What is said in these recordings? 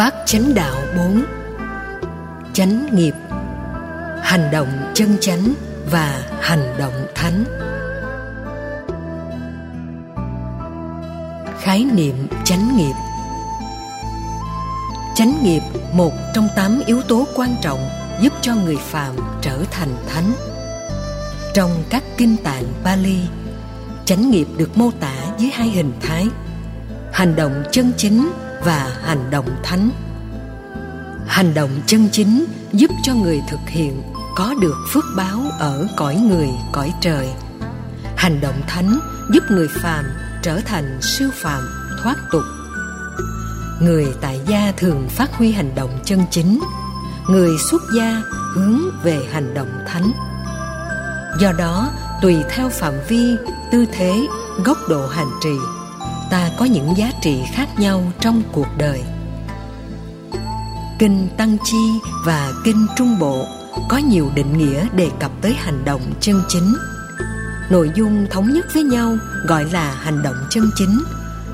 Bát chánh đạo 4 Chánh nghiệp Hành động chân chánh và hành động thánh. Khái niệm chánh nghiệp. Chánh nghiệp một trong tám yếu tố quan trọng giúp cho người phàm trở thành thánh. Trong các kinh tạng Bali, chánh nghiệp được mô tả dưới hai hình thái: hành động chân chính và hành động thánh. Hành động chân chính giúp cho người thực hiện có được phước báo ở cõi người, cõi trời. Hành động thánh giúp người phàm trở thành siêu phàm, thoát tục người tại gia thường phát huy hành động chân chính người xuất gia hướng về hành động thánh do đó tùy theo phạm vi tư thế góc độ hành trì ta có những giá trị khác nhau trong cuộc đời. Kinh tăng chi và kinh trung bộ có nhiều định nghĩa đề cập tới hành động chân chính. Nội dung thống nhất với nhau gọi là hành động chân chính,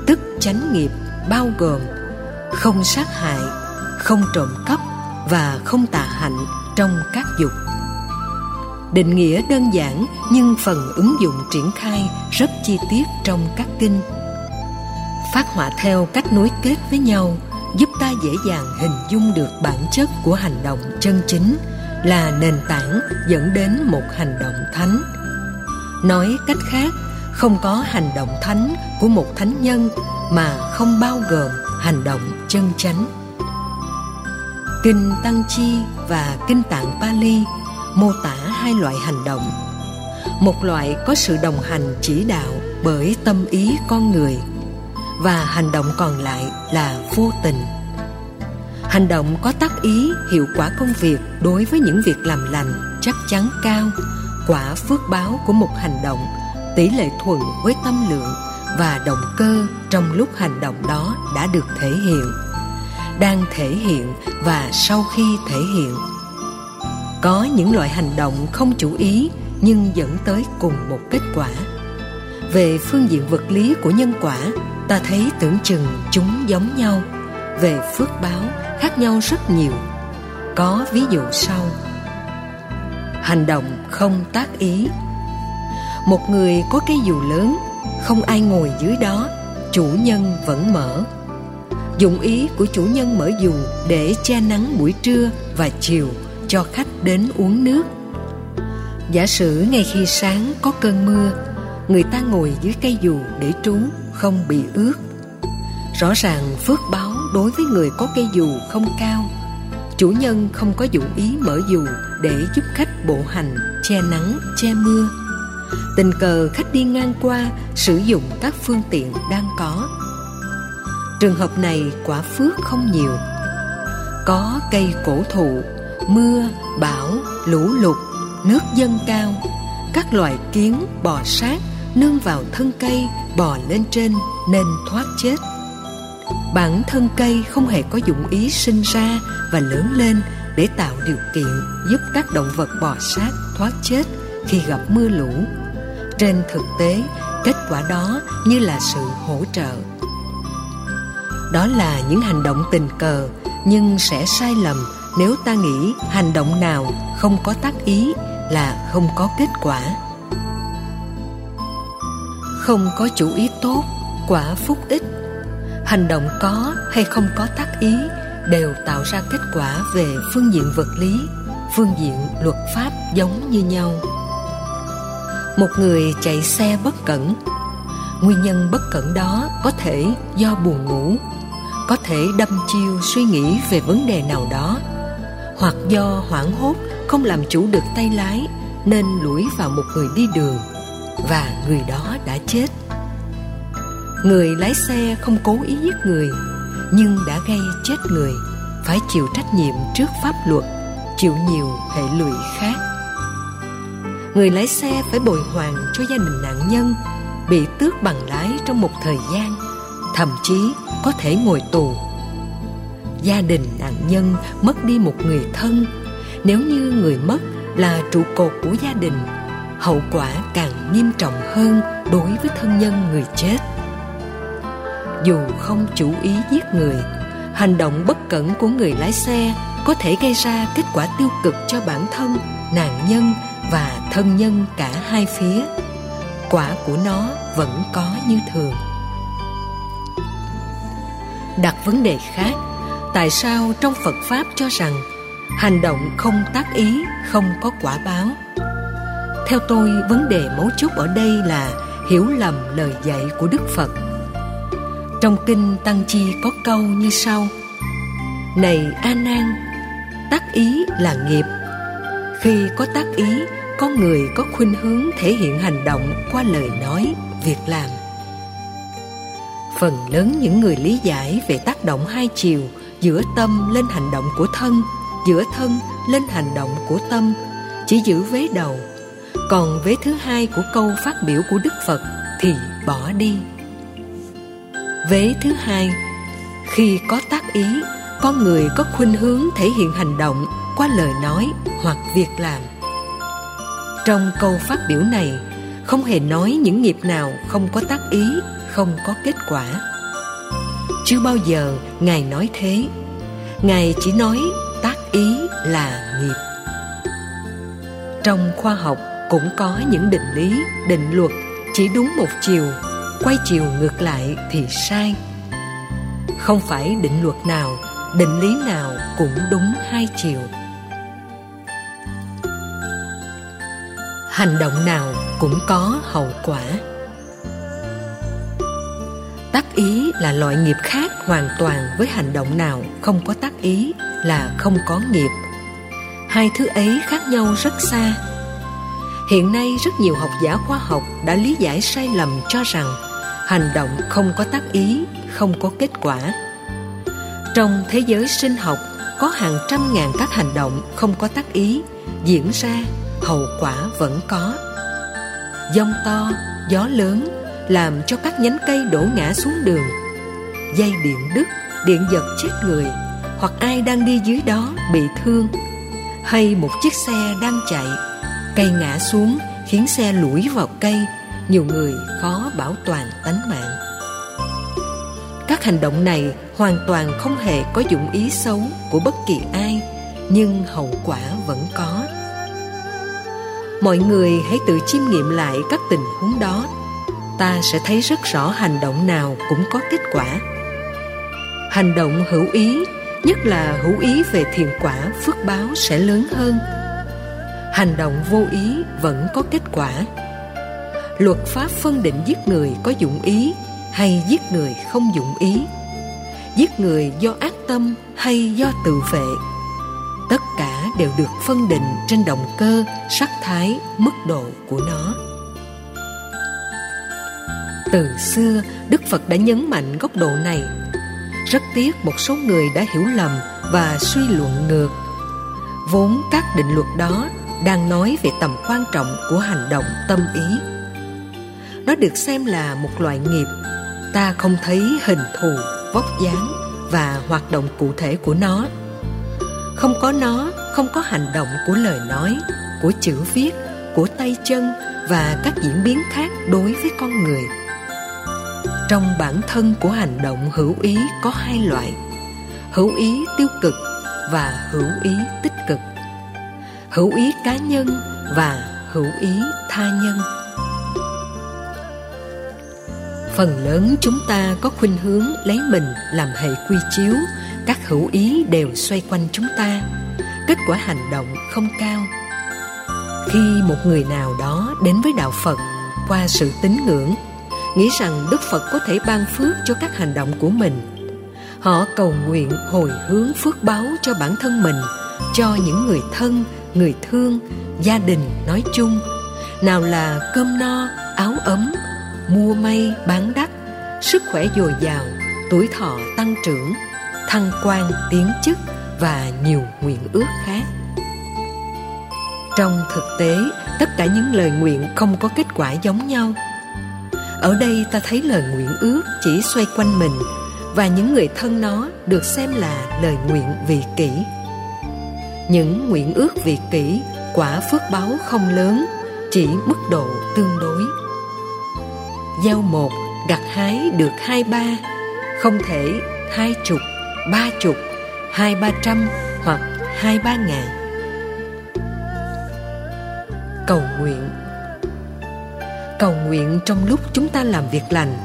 tức chánh nghiệp bao gồm không sát hại, không trộm cắp và không tà hạnh trong các dục. Định nghĩa đơn giản nhưng phần ứng dụng triển khai rất chi tiết trong các kinh phát họa theo cách nối kết với nhau, giúp ta dễ dàng hình dung được bản chất của hành động chân chính là nền tảng dẫn đến một hành động thánh. Nói cách khác, không có hành động thánh của một thánh nhân mà không bao gồm hành động chân chánh. Kinh tăng chi và kinh tạng pali mô tả hai loại hành động. Một loại có sự đồng hành chỉ đạo bởi tâm ý con người và hành động còn lại là vô tình. Hành động có tác ý, hiệu quả công việc đối với những việc làm lành chắc chắn cao, quả phước báo của một hành động, tỷ lệ thuận với tâm lượng và động cơ trong lúc hành động đó đã được thể hiện, đang thể hiện và sau khi thể hiện. Có những loại hành động không chủ ý nhưng dẫn tới cùng một kết quả. Về phương diện vật lý của nhân quả ta thấy tưởng chừng chúng giống nhau, về phước báo khác nhau rất nhiều. Có ví dụ sau. Hành động không tác ý. Một người có cái dù lớn, không ai ngồi dưới đó, chủ nhân vẫn mở. Dụng ý của chủ nhân mở dù để che nắng buổi trưa và chiều cho khách đến uống nước. Giả sử ngay khi sáng có cơn mưa, người ta ngồi dưới cây dù để trú không bị ướt. Rõ ràng phước báo đối với người có cây dù không cao. Chủ nhân không có dụng ý mở dù để giúp khách bộ hành, che nắng, che mưa. Tình cờ khách đi ngang qua sử dụng các phương tiện đang có. Trường hợp này quả phước không nhiều. Có cây cổ thụ, mưa, bão, lũ lụt, nước dâng cao. Các loài kiến, bò sát nương vào thân cây, bò lên trên nên thoát chết. Bản thân cây không hề có dụng ý sinh ra và lớn lên để tạo điều kiện giúp các động vật bò sát thoát chết khi gặp mưa lũ. Trên thực tế, kết quả đó như là sự hỗ trợ. Đó là những hành động tình cờ, nhưng sẽ sai lầm nếu ta nghĩ hành động nào không có tác ý là không có kết quả không có chủ ý tốt, quả phúc ích. Hành động có hay không có tác ý đều tạo ra kết quả về phương diện vật lý, phương diện luật pháp giống như nhau. Một người chạy xe bất cẩn, nguyên nhân bất cẩn đó có thể do buồn ngủ, có thể đâm chiêu suy nghĩ về vấn đề nào đó, hoặc do hoảng hốt không làm chủ được tay lái nên lủi vào một người đi đường và người đó đã chết. Người lái xe không cố ý giết người, nhưng đã gây chết người, phải chịu trách nhiệm trước pháp luật, chịu nhiều hệ lụy khác. Người lái xe phải bồi hoàn cho gia đình nạn nhân, bị tước bằng lái trong một thời gian, thậm chí có thể ngồi tù. Gia đình nạn nhân mất đi một người thân, nếu như người mất là trụ cột của gia đình hậu quả càng nghiêm trọng hơn đối với thân nhân người chết. Dù không chủ ý giết người, hành động bất cẩn của người lái xe có thể gây ra kết quả tiêu cực cho bản thân, nạn nhân và thân nhân cả hai phía. Quả của nó vẫn có như thường. Đặt vấn đề khác, tại sao trong phật pháp cho rằng hành động không tác ý, không có quả báo? Theo tôi, vấn đề mấu chốt ở đây là hiểu lầm lời dạy của đức phật. Trong kinh tăng chi có câu như sau, này a nan, tác ý là nghiệp. Khi có tác ý con người có khuynh hướng thể hiện hành động qua lời nói, việc làm. Phần lớn những người lý giải về tác động hai chiều, giữa tâm lên hành động của thân, giữa thân lên hành động của tâm, chỉ giữ vế đầu còn vế thứ hai của câu phát biểu của đức phật thì bỏ đi. Vế thứ hai, khi có tác ý, con người có khuynh hướng thể hiện hành động qua lời nói hoặc việc làm. Trong câu phát biểu này, không hề nói những nghiệp nào không có tác ý, không có kết quả. Chưa bao giờ ngài nói thế. Ngài chỉ nói tác ý là nghiệp. Trong khoa học cũng có những định lý, định luật, chỉ đúng một chiều, quay chiều ngược lại thì sai. Không phải định luật nào, định lý nào cũng đúng hai chiều. Hành động nào cũng có hậu quả. Tác ý là loại nghiệp khác hoàn toàn với hành động nào không có tác ý là không có nghiệp. Hai thứ ấy khác nhau rất xa hiện nay rất nhiều học giả khoa học đã lý giải sai lầm cho rằng hành động không có tác ý, không có kết quả. Trong thế giới sinh học, có hàng trăm ngàn các hành động không có tác ý, diễn ra, hậu quả vẫn có. Giông to, gió lớn, làm cho các nhánh cây đổ ngã xuống đường. Dây điện đứt, điện giật chết người, hoặc ai đang đi dưới đó bị thương. Hay một chiếc xe đang chạy cây ngã xuống khiến xe lủi vào cây, nhiều người khó bảo toàn tánh mạng. Các hành động này hoàn toàn không hề có dụng ý xấu của bất kỳ ai, nhưng hậu quả vẫn có. Mọi người hãy tự chiêm nghiệm lại các tình huống đó. Ta sẽ thấy rất rõ hành động nào cũng có kết quả. Hành động hữu ý, nhất là hữu ý về thiền quả, phước báo sẽ lớn hơn hành động vô ý vẫn có kết quả. Luật pháp phân định giết người có dụng ý hay giết người không dụng ý. Giết người do ác tâm hay do tự vệ. Tất cả đều được phân định trên động cơ, sắc thái, mức độ của nó. Từ xưa, đức phật đã nhấn mạnh góc độ này. Rất tiếc một số người đã hiểu lầm và suy luận ngược. Vốn các định luật đó đang nói về tầm quan trọng của hành động tâm ý. Nó được xem là một loại nghiệp. Ta không thấy hình thù, vóc dáng và hoạt động cụ thể của nó. Không có nó, không có hành động của lời nói, của chữ viết, của tay chân và các diễn biến khác đối với con người. Trong bản thân của hành động hữu ý có hai loại, hữu ý tiêu cực và hữu ý tích cực hữu ý cá nhân và hữu ý tha nhân. Phần lớn chúng ta có khuynh hướng lấy mình làm hệ quy chiếu, các hữu ý đều xoay quanh chúng ta. Kết quả hành động không cao. Khi một người nào đó đến với đạo phật qua sự tín ngưỡng, nghĩ rằng đức phật có thể ban phước cho các hành động của mình, họ cầu nguyện hồi hướng phước báo cho bản thân mình, cho những người thân người thương, gia đình nói chung. Nào là cơm no, áo ấm, mua may, bán đắt, sức khỏe dồi dào, tuổi thọ tăng trưởng, thăng quan tiến chức và nhiều nguyện ước khác. Trong thực tế, tất cả những lời nguyện không có kết quả giống nhau. Ở đây ta thấy lời nguyện ước chỉ xoay quanh mình và những người thân nó được xem là lời nguyện vị kỷ những nguyện ước vị kỷ, quả phước báo không lớn, chỉ mức độ tương đối. Gieo một gặt hái được hai ba, không thể hai chục, ba chục, hai ba trăm hoặc hai ba ngàn. Cầu nguyện. Cầu nguyện trong lúc chúng ta làm việc lành,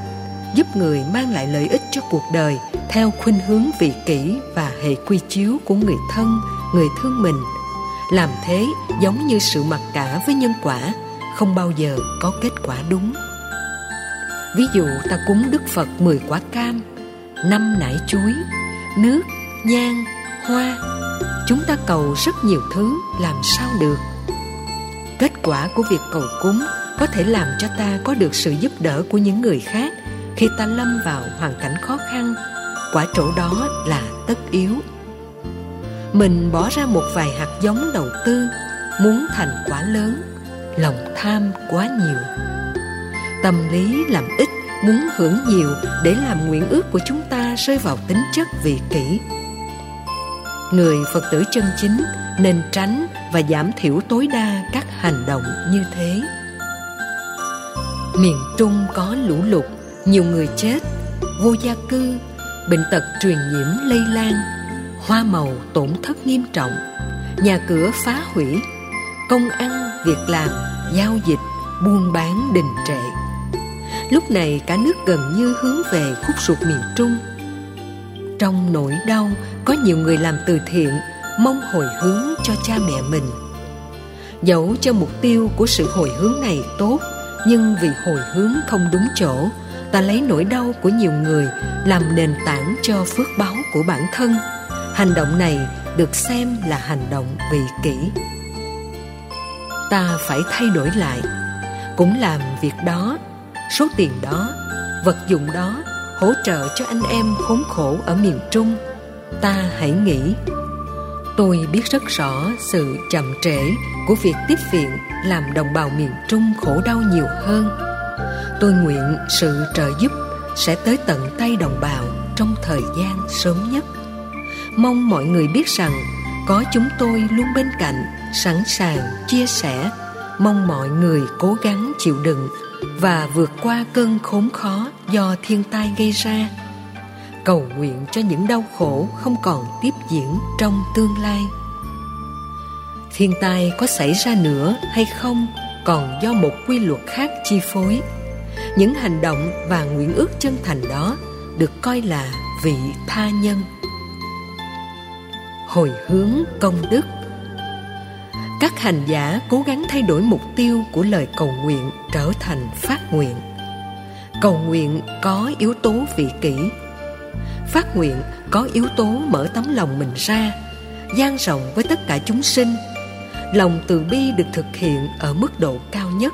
giúp người mang lại lợi ích cho cuộc đời theo khuynh hướng vị kỷ và hệ quy chiếu của người thân người thương mình. Làm thế giống như sự mặc cả với nhân quả, không bao giờ có kết quả đúng. Ví dụ ta cúng đức phật 10 quả cam, năm nải chuối, nước, nhang, hoa. Chúng ta cầu rất nhiều thứ, làm sao được? Kết quả của việc cầu cúng có thể làm cho ta có được sự giúp đỡ của những người khác khi ta lâm vào hoàn cảnh khó khăn. Quả trổ đó là tất yếu mình bỏ ra một vài hạt giống đầu tư, muốn thành quả lớn, lòng tham quá nhiều. Tâm lý làm ít, muốn hưởng nhiều để làm nguyện ước của chúng ta rơi vào tính chất vị kỷ. Người phật tử chân chính nên tránh và giảm thiểu tối đa các hành động như thế. Miền trung có lũ lụt, nhiều người chết, vô gia cư, bệnh tật truyền nhiễm lây lan hoa màu tổn thất nghiêm trọng. Nhà cửa phá hủy, công ăn, việc làm, giao dịch, buôn bán đình trệ. Lúc này cả nước gần như hướng về khúc ruột miền trung. Trong nỗi đau, có nhiều người làm từ thiện, mong hồi hướng cho cha mẹ mình. Dẫu cho mục tiêu của sự hồi hướng này tốt, nhưng vì hồi hướng không đúng chỗ, ta lấy nỗi đau của nhiều người làm nền tảng cho phước báo của bản thân hành động này được xem là hành động vị kỷ. Ta phải thay đổi lại, cũng làm việc đó, số tiền đó, vật dụng đó hỗ trợ cho anh em khốn khổ ở miền trung. Ta hãy nghĩ, tôi biết rất rõ sự chậm trễ của việc tiếp viện làm đồng bào miền trung khổ đau nhiều hơn. Tôi nguyện sự trợ giúp sẽ tới tận tay đồng bào trong thời gian sớm nhất mong mọi người biết rằng, có chúng tôi luôn bên cạnh, sẵn sàng chia sẻ. Mong mọi người cố gắng chịu đựng và vượt qua cơn khốn khó do thiên tai gây ra. Cầu nguyện cho những đau khổ không còn tiếp diễn trong tương lai. Thiên tai có xảy ra nữa hay không còn do một quy luật khác chi phối. Những hành động và nguyện ước chân thành đó được coi là vị tha nhân hồi hướng công đức. Các hành giả cố gắng thay đổi mục tiêu của lời cầu nguyện trở thành phát nguyện. Cầu nguyện có yếu tố vị kỷ. Phát nguyện có yếu tố mở tấm lòng mình ra, gian rộng với tất cả chúng sinh. Lòng từ bi được thực hiện ở mức độ cao nhất.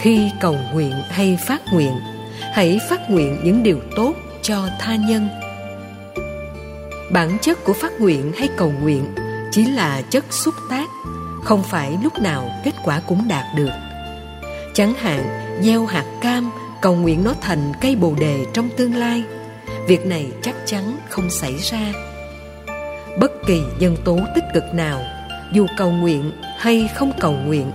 Khi cầu nguyện hay phát nguyện, hãy phát nguyện những điều tốt cho tha nhân bản chất của phát nguyện hay cầu nguyện chỉ là chất xúc tác, không phải lúc nào kết quả cũng đạt được. Chẳng hạn, gieo hạt cam, cầu nguyện nó thành cây bồ đề trong tương lai, việc này chắc chắn không xảy ra. Bất kỳ nhân tố tích cực nào, dù cầu nguyện hay không cầu nguyện,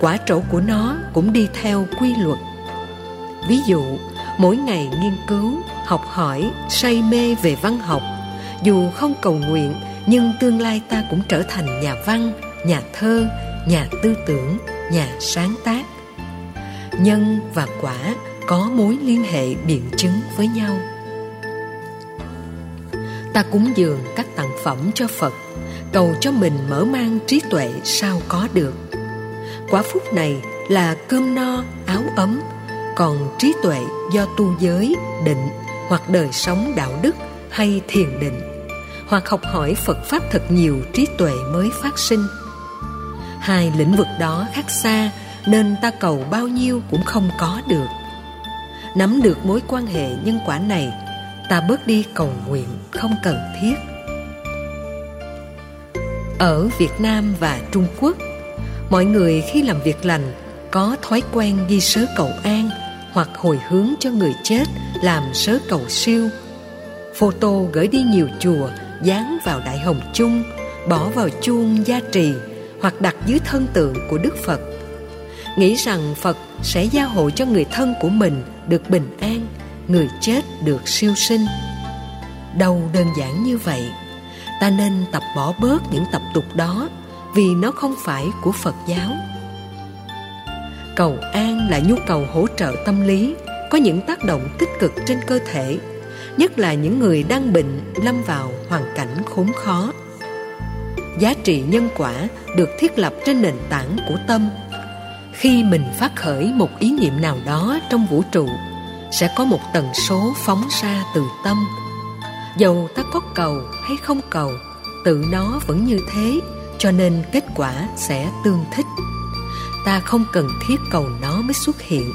quả trổ của nó cũng đi theo quy luật. Ví dụ, mỗi ngày nghiên cứu, học hỏi, say mê về văn học dù không cầu nguyện, nhưng tương lai ta cũng trở thành nhà văn, nhà thơ, nhà tư tưởng, nhà sáng tác. Nhân và quả có mối liên hệ biện chứng với nhau. Ta cúng dường các tặng phẩm cho phật, cầu cho mình mở mang trí tuệ sao có được. Quả phúc này là cơm no, áo ấm, còn trí tuệ do tu giới, định, hoặc đời sống đạo đức hay thiền định hoặc học hỏi phật pháp thật nhiều trí tuệ mới phát sinh. Hai lĩnh vực đó khác xa, nên ta cầu bao nhiêu cũng không có được. Nắm được mối quan hệ nhân quả này, ta bớt đi cầu nguyện không cần thiết. Ở việt nam và trung quốc, mọi người khi làm việc lành có thói quen ghi sớ cầu an hoặc hồi hướng cho người chết làm sớ cầu siêu. Photo gửi đi nhiều chùa dán vào đại hồng chung, bỏ vào chuông gia trì hoặc đặt dưới thân tượng của đức phật. Nghĩ rằng phật sẽ gia hộ cho người thân của mình được bình an, người chết được siêu sinh. Đâu đơn giản như vậy, ta nên tập bỏ bớt những tập tục đó vì nó không phải của phật giáo. Cầu an là nhu cầu hỗ trợ tâm lý, có những tác động tích cực trên cơ thể nhất là những người đang bệnh lâm vào hoàn cảnh khốn khó. Giá trị nhân quả được thiết lập trên nền tảng của tâm. Khi mình phát khởi một ý niệm nào đó trong vũ trụ, sẽ có một tần số phóng ra từ tâm. Dầu ta có cầu hay không cầu, tự nó vẫn như thế, cho nên kết quả sẽ tương thích. Ta không cần thiết cầu nó mới xuất hiện.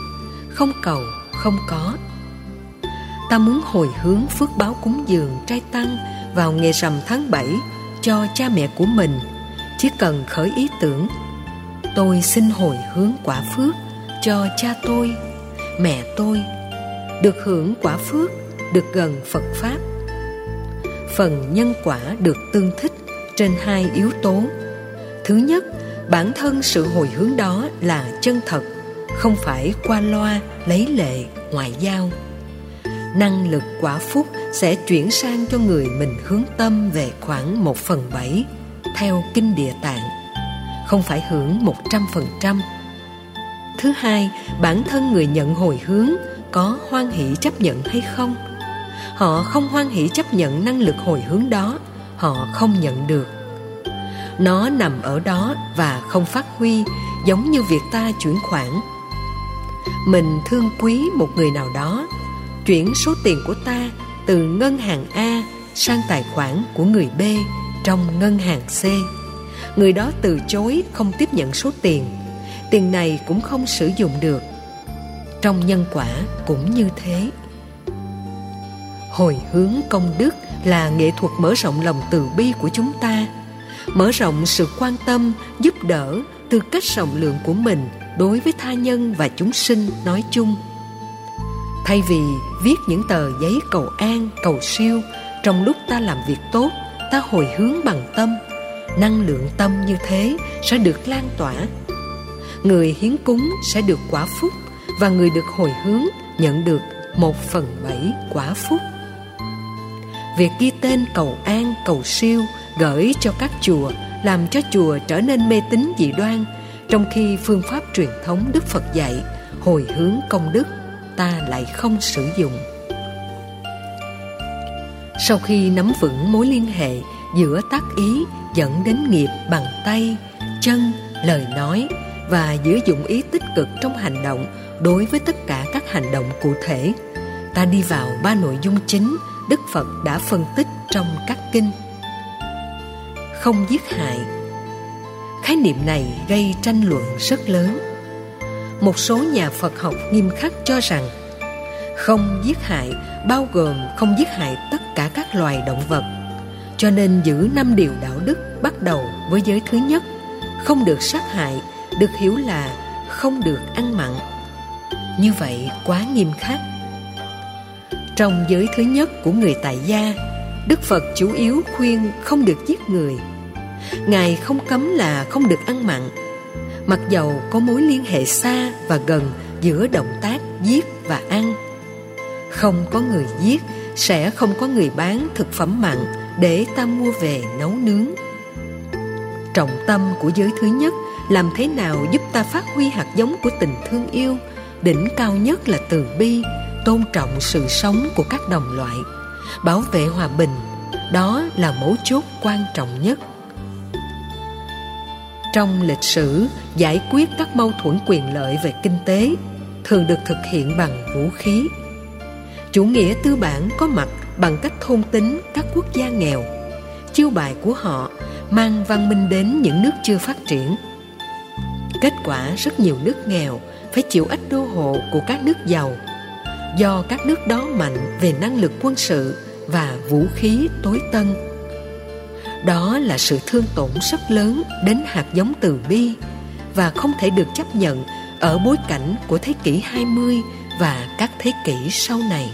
Không cầu, không có ta muốn hồi hướng phước báo cúng dường trai tăng vào ngày rằm tháng 7 cho cha mẹ của mình. Chỉ cần khởi ý tưởng, tôi xin hồi hướng quả phước cho cha tôi, mẹ tôi. Được hưởng quả phước, được gần phật pháp. Phần nhân quả được tương thích trên hai yếu tố. Thứ nhất, bản thân sự hồi hướng đó là chân thật, không phải qua loa, lấy lệ, ngoại giao năng lực quả phúc sẽ chuyển sang cho người mình hướng tâm về khoảng một phần bảy, theo kinh địa tạng. Không phải hưởng một trăm phần trăm. Thứ hai, bản thân người nhận hồi hướng có hoan hỷ chấp nhận hay không? Họ không hoan hỷ chấp nhận năng lực hồi hướng đó, họ không nhận được. Nó nằm ở đó và không phát huy, giống như việc ta chuyển khoản. Mình thương quý một người nào đó chuyển số tiền của ta từ ngân hàng A sang tài khoản của người B trong ngân hàng C. Người đó từ chối không tiếp nhận số tiền, tiền này cũng không sử dụng được. Trong nhân quả cũng như thế. Hồi hướng công đức là nghệ thuật mở rộng lòng từ bi của chúng ta, mở rộng sự quan tâm, giúp đỡ từ cách rộng lượng của mình đối với tha nhân và chúng sinh nói chung thay vì viết những tờ giấy cầu an, cầu siêu, trong lúc ta làm việc tốt, ta hồi hướng bằng tâm. Năng lượng tâm như thế sẽ được lan tỏa. Người hiến cúng sẽ được quả phúc và người được hồi hướng nhận được một phần bảy quả phúc. Việc ghi tên cầu an, cầu siêu gửi cho các chùa làm cho chùa trở nên mê tín dị đoan, trong khi phương pháp truyền thống đức phật dạy hồi hướng công đức ta lại không sử dụng. Sau khi nắm vững mối liên hệ giữa tác ý dẫn đến nghiệp bằng tay, chân, lời nói và giữ dụng ý tích cực trong hành động đối với tất cả các hành động cụ thể, ta đi vào ba nội dung chính đức phật đã phân tích trong các kinh. Không giết hại. Khái niệm này gây tranh luận rất lớn một số nhà Phật học nghiêm khắc cho rằng, không giết hại bao gồm không giết hại tất cả các loài động vật. Cho nên giữ năm điều đạo đức bắt đầu với giới thứ nhất, không được sát hại, được hiểu là không được ăn mặn. Như vậy quá nghiêm khắc. Trong giới thứ nhất của người tại gia, đức phật chủ yếu khuyên không được giết người. Ngài không cấm là không được ăn mặn mặc dầu có mối liên hệ xa và gần giữa động tác giết và ăn, không có người giết sẽ không có người bán thực phẩm mặn để ta mua về nấu nướng. Trọng tâm của giới thứ nhất, làm thế nào giúp ta phát huy hạt giống của tình thương yêu, đỉnh cao nhất là từ bi, tôn trọng sự sống của các đồng loại, bảo vệ hòa bình, đó là mấu chốt quan trọng nhất trong lịch sử giải quyết các mâu thuẫn quyền lợi về kinh tế, thường được thực hiện bằng vũ khí. Chủ nghĩa tư bản có mặt bằng cách thôn tính các quốc gia nghèo. Chiêu bài của họ mang văn minh đến những nước chưa phát triển. Kết quả rất nhiều nước nghèo phải chịu ách đô hộ của các nước giàu do các nước đó mạnh về năng lực quân sự và vũ khí tối tân đó là sự thương tổn rất lớn đến hạt giống từ bi và không thể được chấp nhận ở bối cảnh của thế kỷ 20 và các thế kỷ sau này.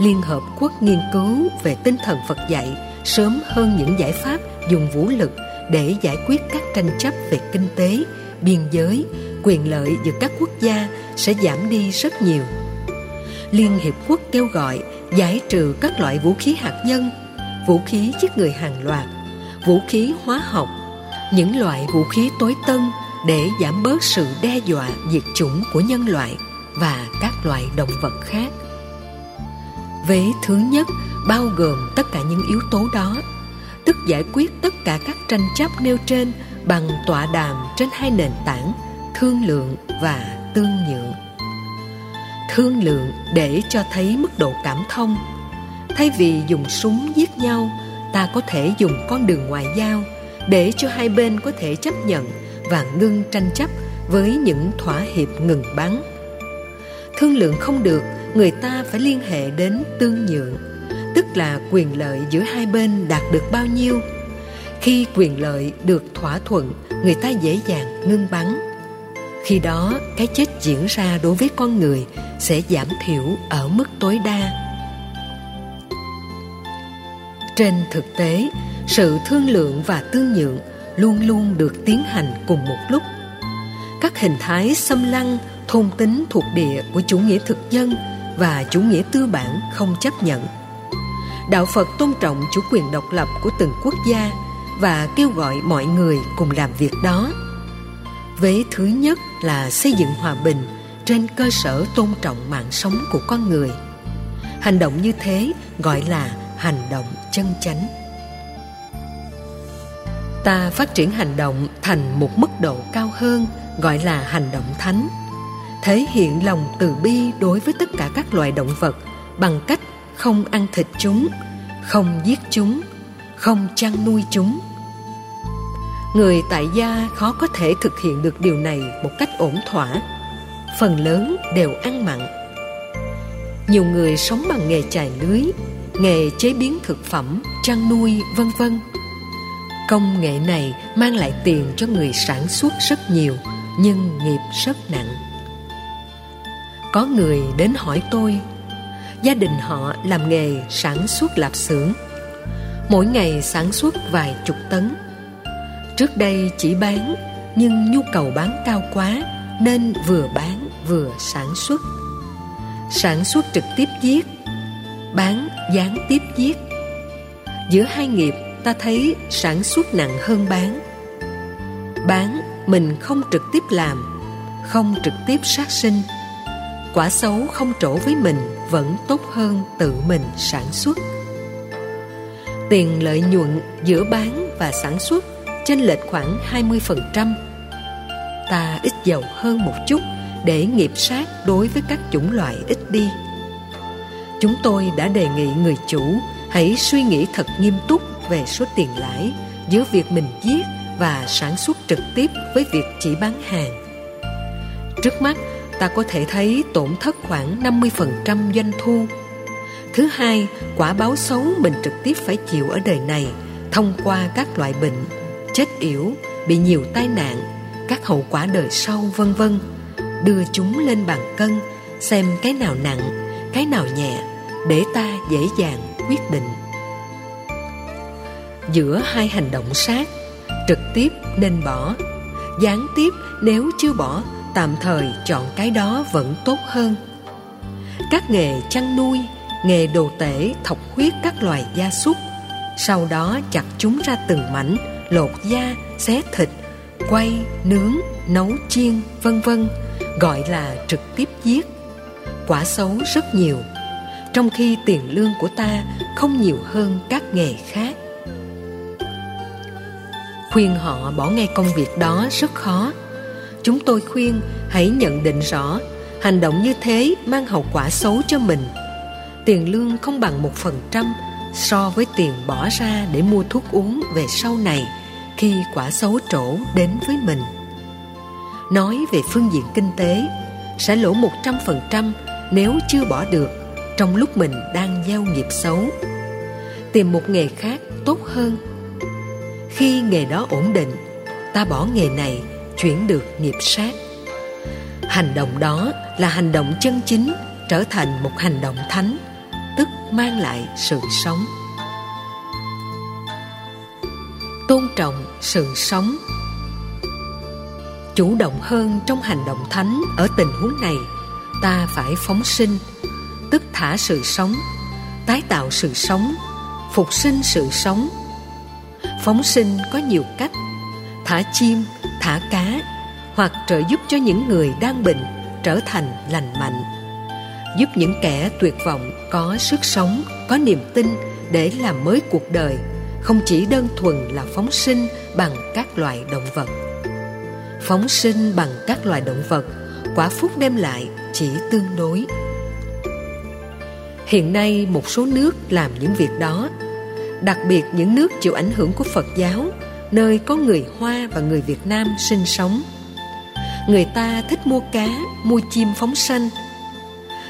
Liên Hợp Quốc nghiên cứu về tinh thần Phật dạy sớm hơn những giải pháp dùng vũ lực để giải quyết các tranh chấp về kinh tế, biên giới, quyền lợi giữa các quốc gia sẽ giảm đi rất nhiều. Liên Hiệp Quốc kêu gọi giải trừ các loại vũ khí hạt nhân vũ khí giết người hàng loạt, vũ khí hóa học, những loại vũ khí tối tân để giảm bớt sự đe dọa diệt chủng của nhân loại và các loại động vật khác. Vế thứ nhất bao gồm tất cả những yếu tố đó, tức giải quyết tất cả các tranh chấp nêu trên bằng tọa đàm trên hai nền tảng thương lượng và tương nhượng. Thương lượng để cho thấy mức độ cảm thông thay vì dùng súng giết nhau, ta có thể dùng con đường ngoại giao để cho hai bên có thể chấp nhận và ngưng tranh chấp với những thỏa hiệp ngừng bắn. Thương lượng không được, người ta phải liên hệ đến tương nhượng, tức là quyền lợi giữa hai bên đạt được bao nhiêu. Khi quyền lợi được thỏa thuận, người ta dễ dàng ngưng bắn. Khi đó, cái chết diễn ra đối với con người sẽ giảm thiểu ở mức tối đa trên thực tế, sự thương lượng và tương nhượng luôn luôn được tiến hành cùng một lúc. Các hình thái xâm lăng, thôn tính thuộc địa của chủ nghĩa thực dân và chủ nghĩa tư bản không chấp nhận. Đạo phật tôn trọng chủ quyền độc lập của từng quốc gia và kêu gọi mọi người cùng làm việc đó. Vế thứ nhất là xây dựng hòa bình trên cơ sở tôn trọng mạng sống của con người. Hành động như thế gọi là hành động chân chánh. Ta phát triển hành động thành một mức độ cao hơn, gọi là hành động thánh. Thể hiện lòng từ bi đối với tất cả các loài động vật bằng cách không ăn thịt chúng, không giết chúng, không chăn nuôi chúng. Người tại gia khó có thể thực hiện được điều này một cách ổn thỏa. Phần lớn đều ăn mặn. Nhiều người sống bằng nghề chài lưới nghề chế biến thực phẩm, chăn nuôi, vân vân. Công nghệ này mang lại tiền cho người sản xuất rất nhiều, nhưng nghiệp rất nặng. Có người đến hỏi tôi, gia đình họ làm nghề sản xuất lạp xưởng, mỗi ngày sản xuất vài chục tấn. Trước đây chỉ bán, nhưng nhu cầu bán cao quá, nên vừa bán vừa sản xuất. Sản xuất trực tiếp giết bán, gián tiếp giết giữa hai nghiệp, ta thấy sản xuất nặng hơn bán bán, mình không trực tiếp làm, không trực tiếp sát sinh quả xấu không trổ với mình, vẫn tốt hơn tự mình sản xuất tiền lợi nhuận giữa bán và sản xuất chênh lệch khoảng 20%. Ta ít giàu hơn một chút để nghiệp sát đối với các chủng loại ít đi. Chúng tôi đã đề nghị người chủ hãy suy nghĩ thật nghiêm túc về số tiền lãi giữa việc mình giết và sản xuất trực tiếp với việc chỉ bán hàng. Trước mắt, ta có thể thấy tổn thất khoảng 50% doanh thu. Thứ hai, quả báo xấu mình trực tiếp phải chịu ở đời này thông qua các loại bệnh chết yểu, bị nhiều tai nạn, các hậu quả đời sau vân vân, đưa chúng lên bàn cân, xem cái nào nặng, cái nào nhẹ, để ta dễ dàng quyết định. Giữa hai hành động sát, trực tiếp nên bỏ, gián tiếp nếu chưa bỏ, tạm thời chọn cái đó vẫn tốt hơn. Các nghề chăn nuôi, nghề đồ tể thọc huyết các loài gia súc, sau đó chặt chúng ra từng mảnh lột da, xé thịt, quay, nướng, nấu chiên, vân vân, gọi là trực tiếp giết. Quả xấu rất nhiều, trong khi tiền lương của ta không nhiều hơn các nghề khác. Khuyên họ bỏ ngay công việc đó rất khó. Chúng tôi khuyên hãy nhận định rõ hành động như thế mang hậu quả xấu cho mình. Tiền lương không bằng một phần trăm so với tiền bỏ ra để mua thuốc uống về sau này khi quả xấu trổ đến với mình. Nói về phương diện kinh tế, sẽ lỗ một trăm phần trăm nếu chưa bỏ được trong lúc mình đang gieo nghiệp xấu. Tìm một nghề khác tốt hơn. Khi nghề đó ổn định, ta bỏ nghề này chuyển được nghiệp sát. Hành động đó là hành động chân chính trở thành một hành động thánh, tức mang lại sự sống tôn trọng sự sống chủ động hơn trong hành động thánh ở tình huống này ta phải phóng sinh tức thả sự sống, tái tạo sự sống, phục sinh sự sống. Phóng sinh có nhiều cách, thả chim, thả cá, hoặc trợ giúp cho những người đang bệnh trở thành lành mạnh, giúp những kẻ tuyệt vọng có sức sống, có niềm tin để làm mới cuộc đời, không chỉ đơn thuần là phóng sinh bằng các loài động vật. Phóng sinh bằng các loài động vật, quả phúc đem lại chỉ tương đối hiện nay một số nước làm những việc đó. Đặc biệt những nước chịu ảnh hưởng của phật giáo, nơi có người hoa và người việt nam sinh sống. Người ta thích mua cá, mua chim phóng sanh.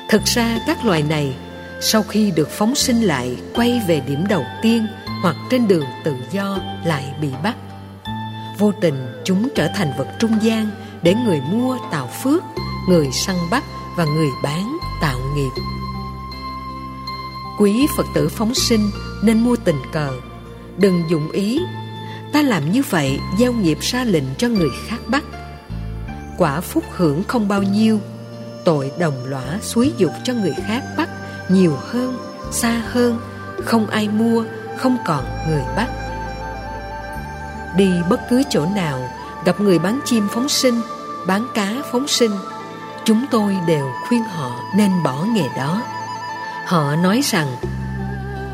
Thực ra các loài này, sau khi được phóng sinh lại, quay về điểm đầu tiên hoặc trên đường tự do lại bị bắt. Vô tình chúng trở thành vật trung gian để người mua tạo phước, người săn bắt và người bán tạo nghiệp quý phật tử phóng sinh nên mua tình cờ. Đừng dụng ý. Ta làm như vậy gieo nghiệp ra lệnh cho người khác bắt. Quả phúc hưởng không bao nhiêu. Tội đồng lõa suối dục cho người khác bắt nhiều hơn, xa hơn. Không ai mua, không còn người bắt. Đi bất cứ chỗ nào, gặp người bán chim phóng sinh, bán cá phóng sinh, chúng tôi đều khuyên họ nên bỏ nghề đó họ nói rằng,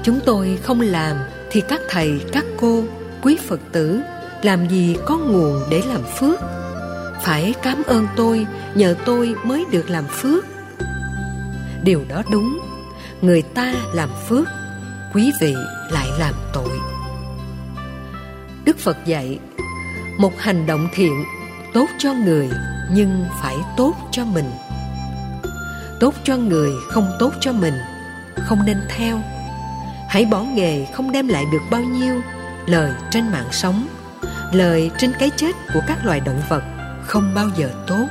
chúng tôi không làm thì các thầy, các cô, quý phật tử làm gì có nguồn để làm phước? Phải cảm ơn tôi, nhờ tôi mới được làm phước. Điều đó đúng, người ta làm phước, quý vị lại làm tội. Đức phật dạy, một hành động thiện tốt cho người, nhưng phải tốt cho mình. Tốt cho người không tốt cho mình không nên theo. Hãy bỏ nghề không đem lại được bao nhiêu lời trên mạng sống, lời trên cái chết của các loài động vật không bao giờ tốt.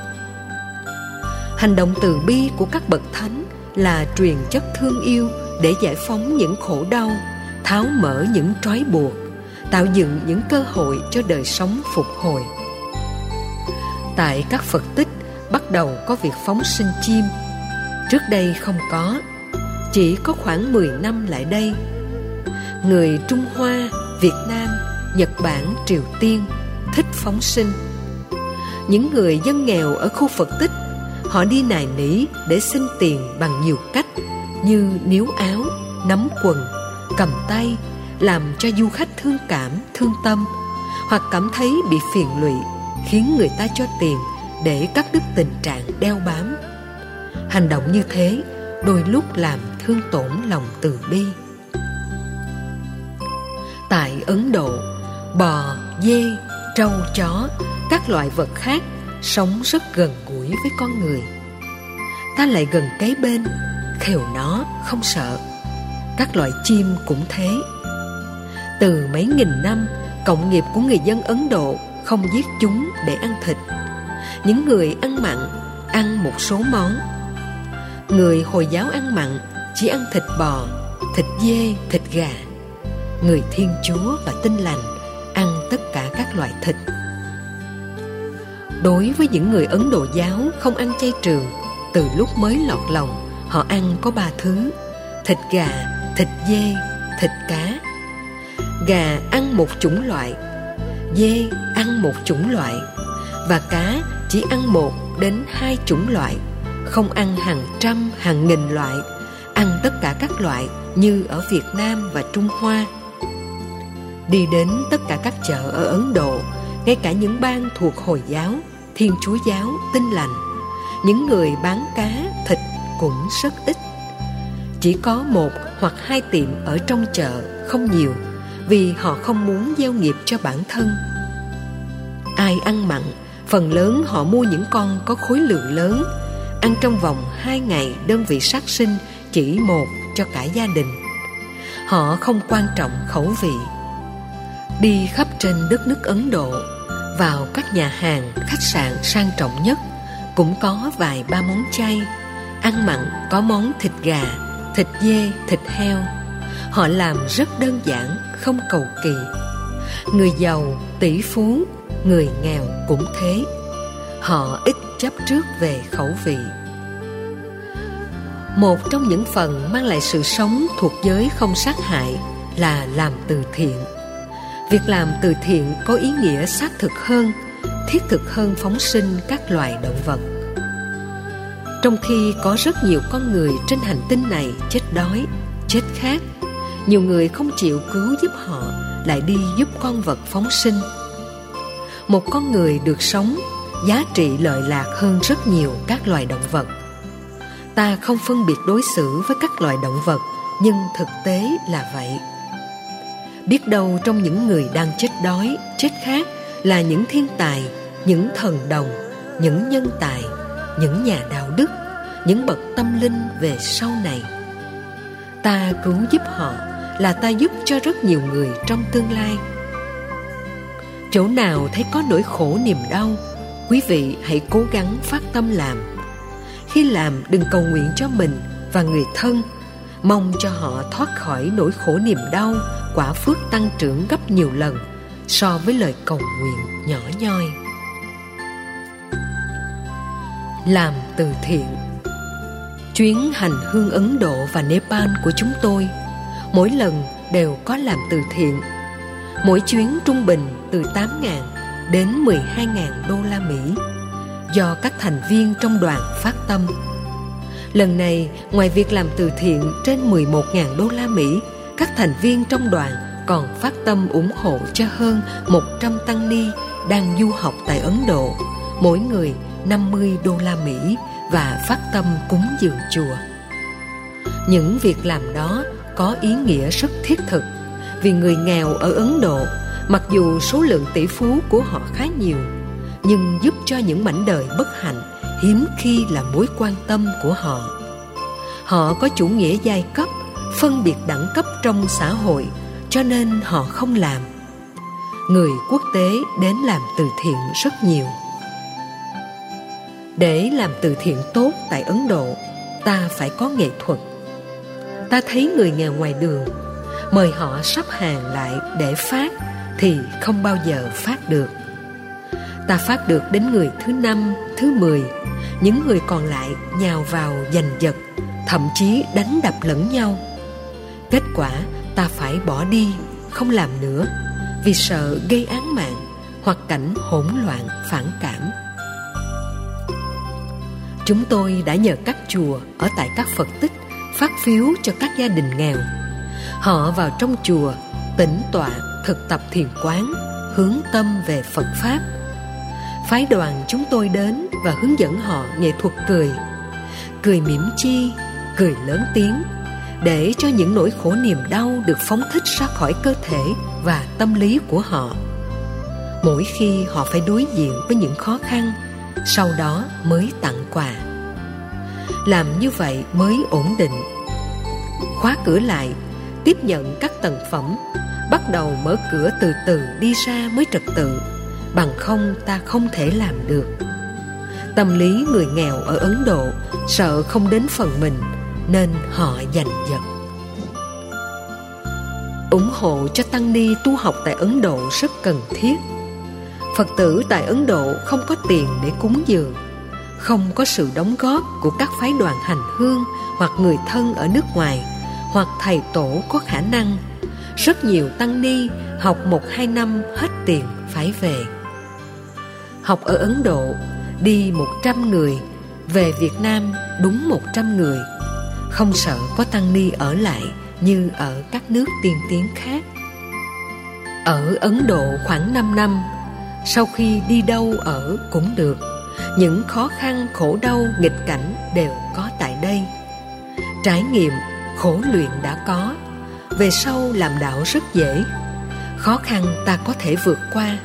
Hành động từ bi của các bậc thánh là truyền chất thương yêu để giải phóng những khổ đau, tháo mở những trói buộc, tạo dựng những cơ hội cho đời sống phục hồi. Tại các phật tích bắt đầu có việc phóng sinh chim, trước đây không có chỉ có khoảng 10 năm lại đây, người trung hoa, việt nam, nhật bản, triều tiên thích phóng sinh. Những người dân nghèo ở khu phật tích, họ đi nài nỉ để xin tiền bằng nhiều cách như níu áo, nắm quần, cầm tay, làm cho du khách thương cảm, thương tâm hoặc cảm thấy bị phiền lụy, khiến người ta cho tiền để cắt đứt tình trạng đeo bám. Hành động như thế đôi lúc làm thương tổn lòng từ bi. Tại ấn độ, bò, dê, trâu, chó, các loại vật khác sống rất gần gũi với con người. Ta lại gần kế bên, khều nó không sợ. Các loại chim cũng thế. Từ mấy nghìn năm, cộng nghiệp của người dân ấn độ không giết chúng để ăn thịt. Những người ăn mặn ăn một số món. Người hồi giáo ăn mặn chỉ ăn thịt bò, thịt dê, thịt gà. Người thiên chúa và tinh lành ăn tất cả các loại thịt. Đối với những người ấn độ giáo không ăn chay trường, từ lúc mới lọt lòng, họ ăn có ba thứ thịt gà, thịt dê, thịt cá. Gà ăn một chủng loại, dê ăn một chủng loại, và cá chỉ ăn một đến hai chủng loại, không ăn hàng trăm, hàng nghìn loại ăn tất cả các loại như ở việt nam và trung hoa. Đi đến tất cả các chợ ở ấn độ, ngay cả những bang thuộc hồi giáo, thiên chúa giáo tinh lành, những người bán cá, thịt cũng rất ít. Chỉ có một hoặc hai tiệm ở trong chợ, không nhiều, vì họ không muốn gieo nghiệp cho bản thân. Ai ăn mặn, phần lớn họ mua những con có khối lượng lớn, ăn trong vòng hai ngày đơn vị sát sinh chỉ một cho cả gia đình. Họ không quan trọng khẩu vị. Đi khắp trên đất nước ấn độ, vào các nhà hàng, khách sạn sang trọng nhất, cũng có vài ba món chay. Ăn mặn có món thịt gà, thịt dê, thịt heo. Họ làm rất đơn giản, không cầu kỳ. Người giàu, tỷ phú, người nghèo cũng thế. Họ ít chấp trước về khẩu vị một trong những phần mang lại sự sống thuộc giới không sát hại là làm từ thiện. Việc làm từ thiện có ý nghĩa xác thực hơn, thiết thực hơn phóng sinh các loài động vật. Trong khi có rất nhiều con người trên hành tinh này chết đói, chết khát, nhiều người không chịu cứu giúp họ lại đi giúp con vật phóng sinh. Một con người được sống, giá trị lợi lạc hơn rất nhiều các loài động vật ta không phân biệt đối xử với các loài động vật, nhưng thực tế là vậy. Biết đâu trong những người đang chết đói, chết khát là những thiên tài, những thần đồng, những nhân tài, những nhà đạo đức, những bậc tâm linh về sau này. Ta cứu giúp họ là ta giúp cho rất nhiều người trong tương lai. Chỗ nào thấy có nỗi khổ niềm đau, quý vị hãy cố gắng phát tâm làm khi làm, đừng cầu nguyện cho mình và người thân. Mong cho họ thoát khỏi nỗi khổ niềm đau, quả phước tăng trưởng gấp nhiều lần so với lời cầu nguyện nhỏ nhoi. Làm từ thiện. Chuyến hành hương ấn độ và nepal của chúng tôi, mỗi lần đều có làm từ thiện. Mỗi chuyến trung bình từ 8.000 đến 12.000 đô la Mỹ do các thành viên trong đoàn phát tâm. Lần này, ngoài việc làm từ thiện trên 11.000 đô la Mỹ, các thành viên trong đoàn còn phát tâm ủng hộ cho hơn 100 tăng ni đang du học tại Ấn Độ, mỗi người 50 đô la Mỹ và phát tâm cúng dường chùa. Những việc làm đó có ý nghĩa rất thiết thực vì người nghèo ở Ấn Độ mặc dù số lượng tỷ phú của họ khá nhiều nhưng giúp cho những mảnh đời bất hạnh hiếm khi là mối quan tâm của họ. Họ có chủ nghĩa giai cấp, phân biệt đẳng cấp trong xã hội, cho nên họ không làm. Người quốc tế đến làm từ thiện rất nhiều. Để làm từ thiện tốt tại ấn độ, ta phải có nghệ thuật. Ta thấy người nghèo ngoài đường, mời họ sắp hàng lại để phát thì không bao giờ phát được ta phát được đến người thứ năm, thứ mười. Những người còn lại nhào vào giành giật, thậm chí đánh đập lẫn nhau. Kết quả, ta phải bỏ đi, không làm nữa, vì sợ gây án mạng hoặc cảnh hỗn loạn phản cảm. Chúng tôi đã nhờ các chùa ở tại các phật tích phát phiếu cho các gia đình nghèo. Họ vào trong chùa, tĩnh tọa thực tập thiền quán, hướng tâm về phật pháp phái đoàn chúng tôi đến và hướng dẫn họ nghệ thuật cười. Cười mỉm chi, cười lớn tiếng, để cho những nỗi khổ niềm đau được phóng thích ra khỏi cơ thể và tâm lý của họ. Mỗi khi họ phải đối diện với những khó khăn, sau đó mới tặng quà. Làm như vậy mới ổn định. Khóa cửa lại, tiếp nhận các tầng phẩm, bắt đầu mở cửa từ từ đi ra mới trật tự bằng không ta không thể làm được. Tâm lý người nghèo ở ấn độ sợ không đến phần mình, nên họ giành giật. Ủng hộ cho tăng ni tu học tại ấn độ rất cần thiết. Phật tử tại ấn độ không có tiền để cúng dường, không có sự đóng góp của các phái đoàn hành hương hoặc người thân ở nước ngoài hoặc thầy tổ có khả năng. Rất nhiều tăng ni học một hai năm hết tiền phải về học ở Ấn Độ, đi một trăm người, về Việt Nam đúng một trăm người. Không sợ có tăng ni ở lại như ở các nước tiên tiến khác. Ở Ấn Độ khoảng 5 năm, sau khi đi đâu ở cũng được. Những khó khăn, khổ đau, nghịch cảnh đều có tại đây. Trải nghiệm, khổ luyện đã có. Về sau làm đạo rất dễ. Khó khăn ta có thể vượt qua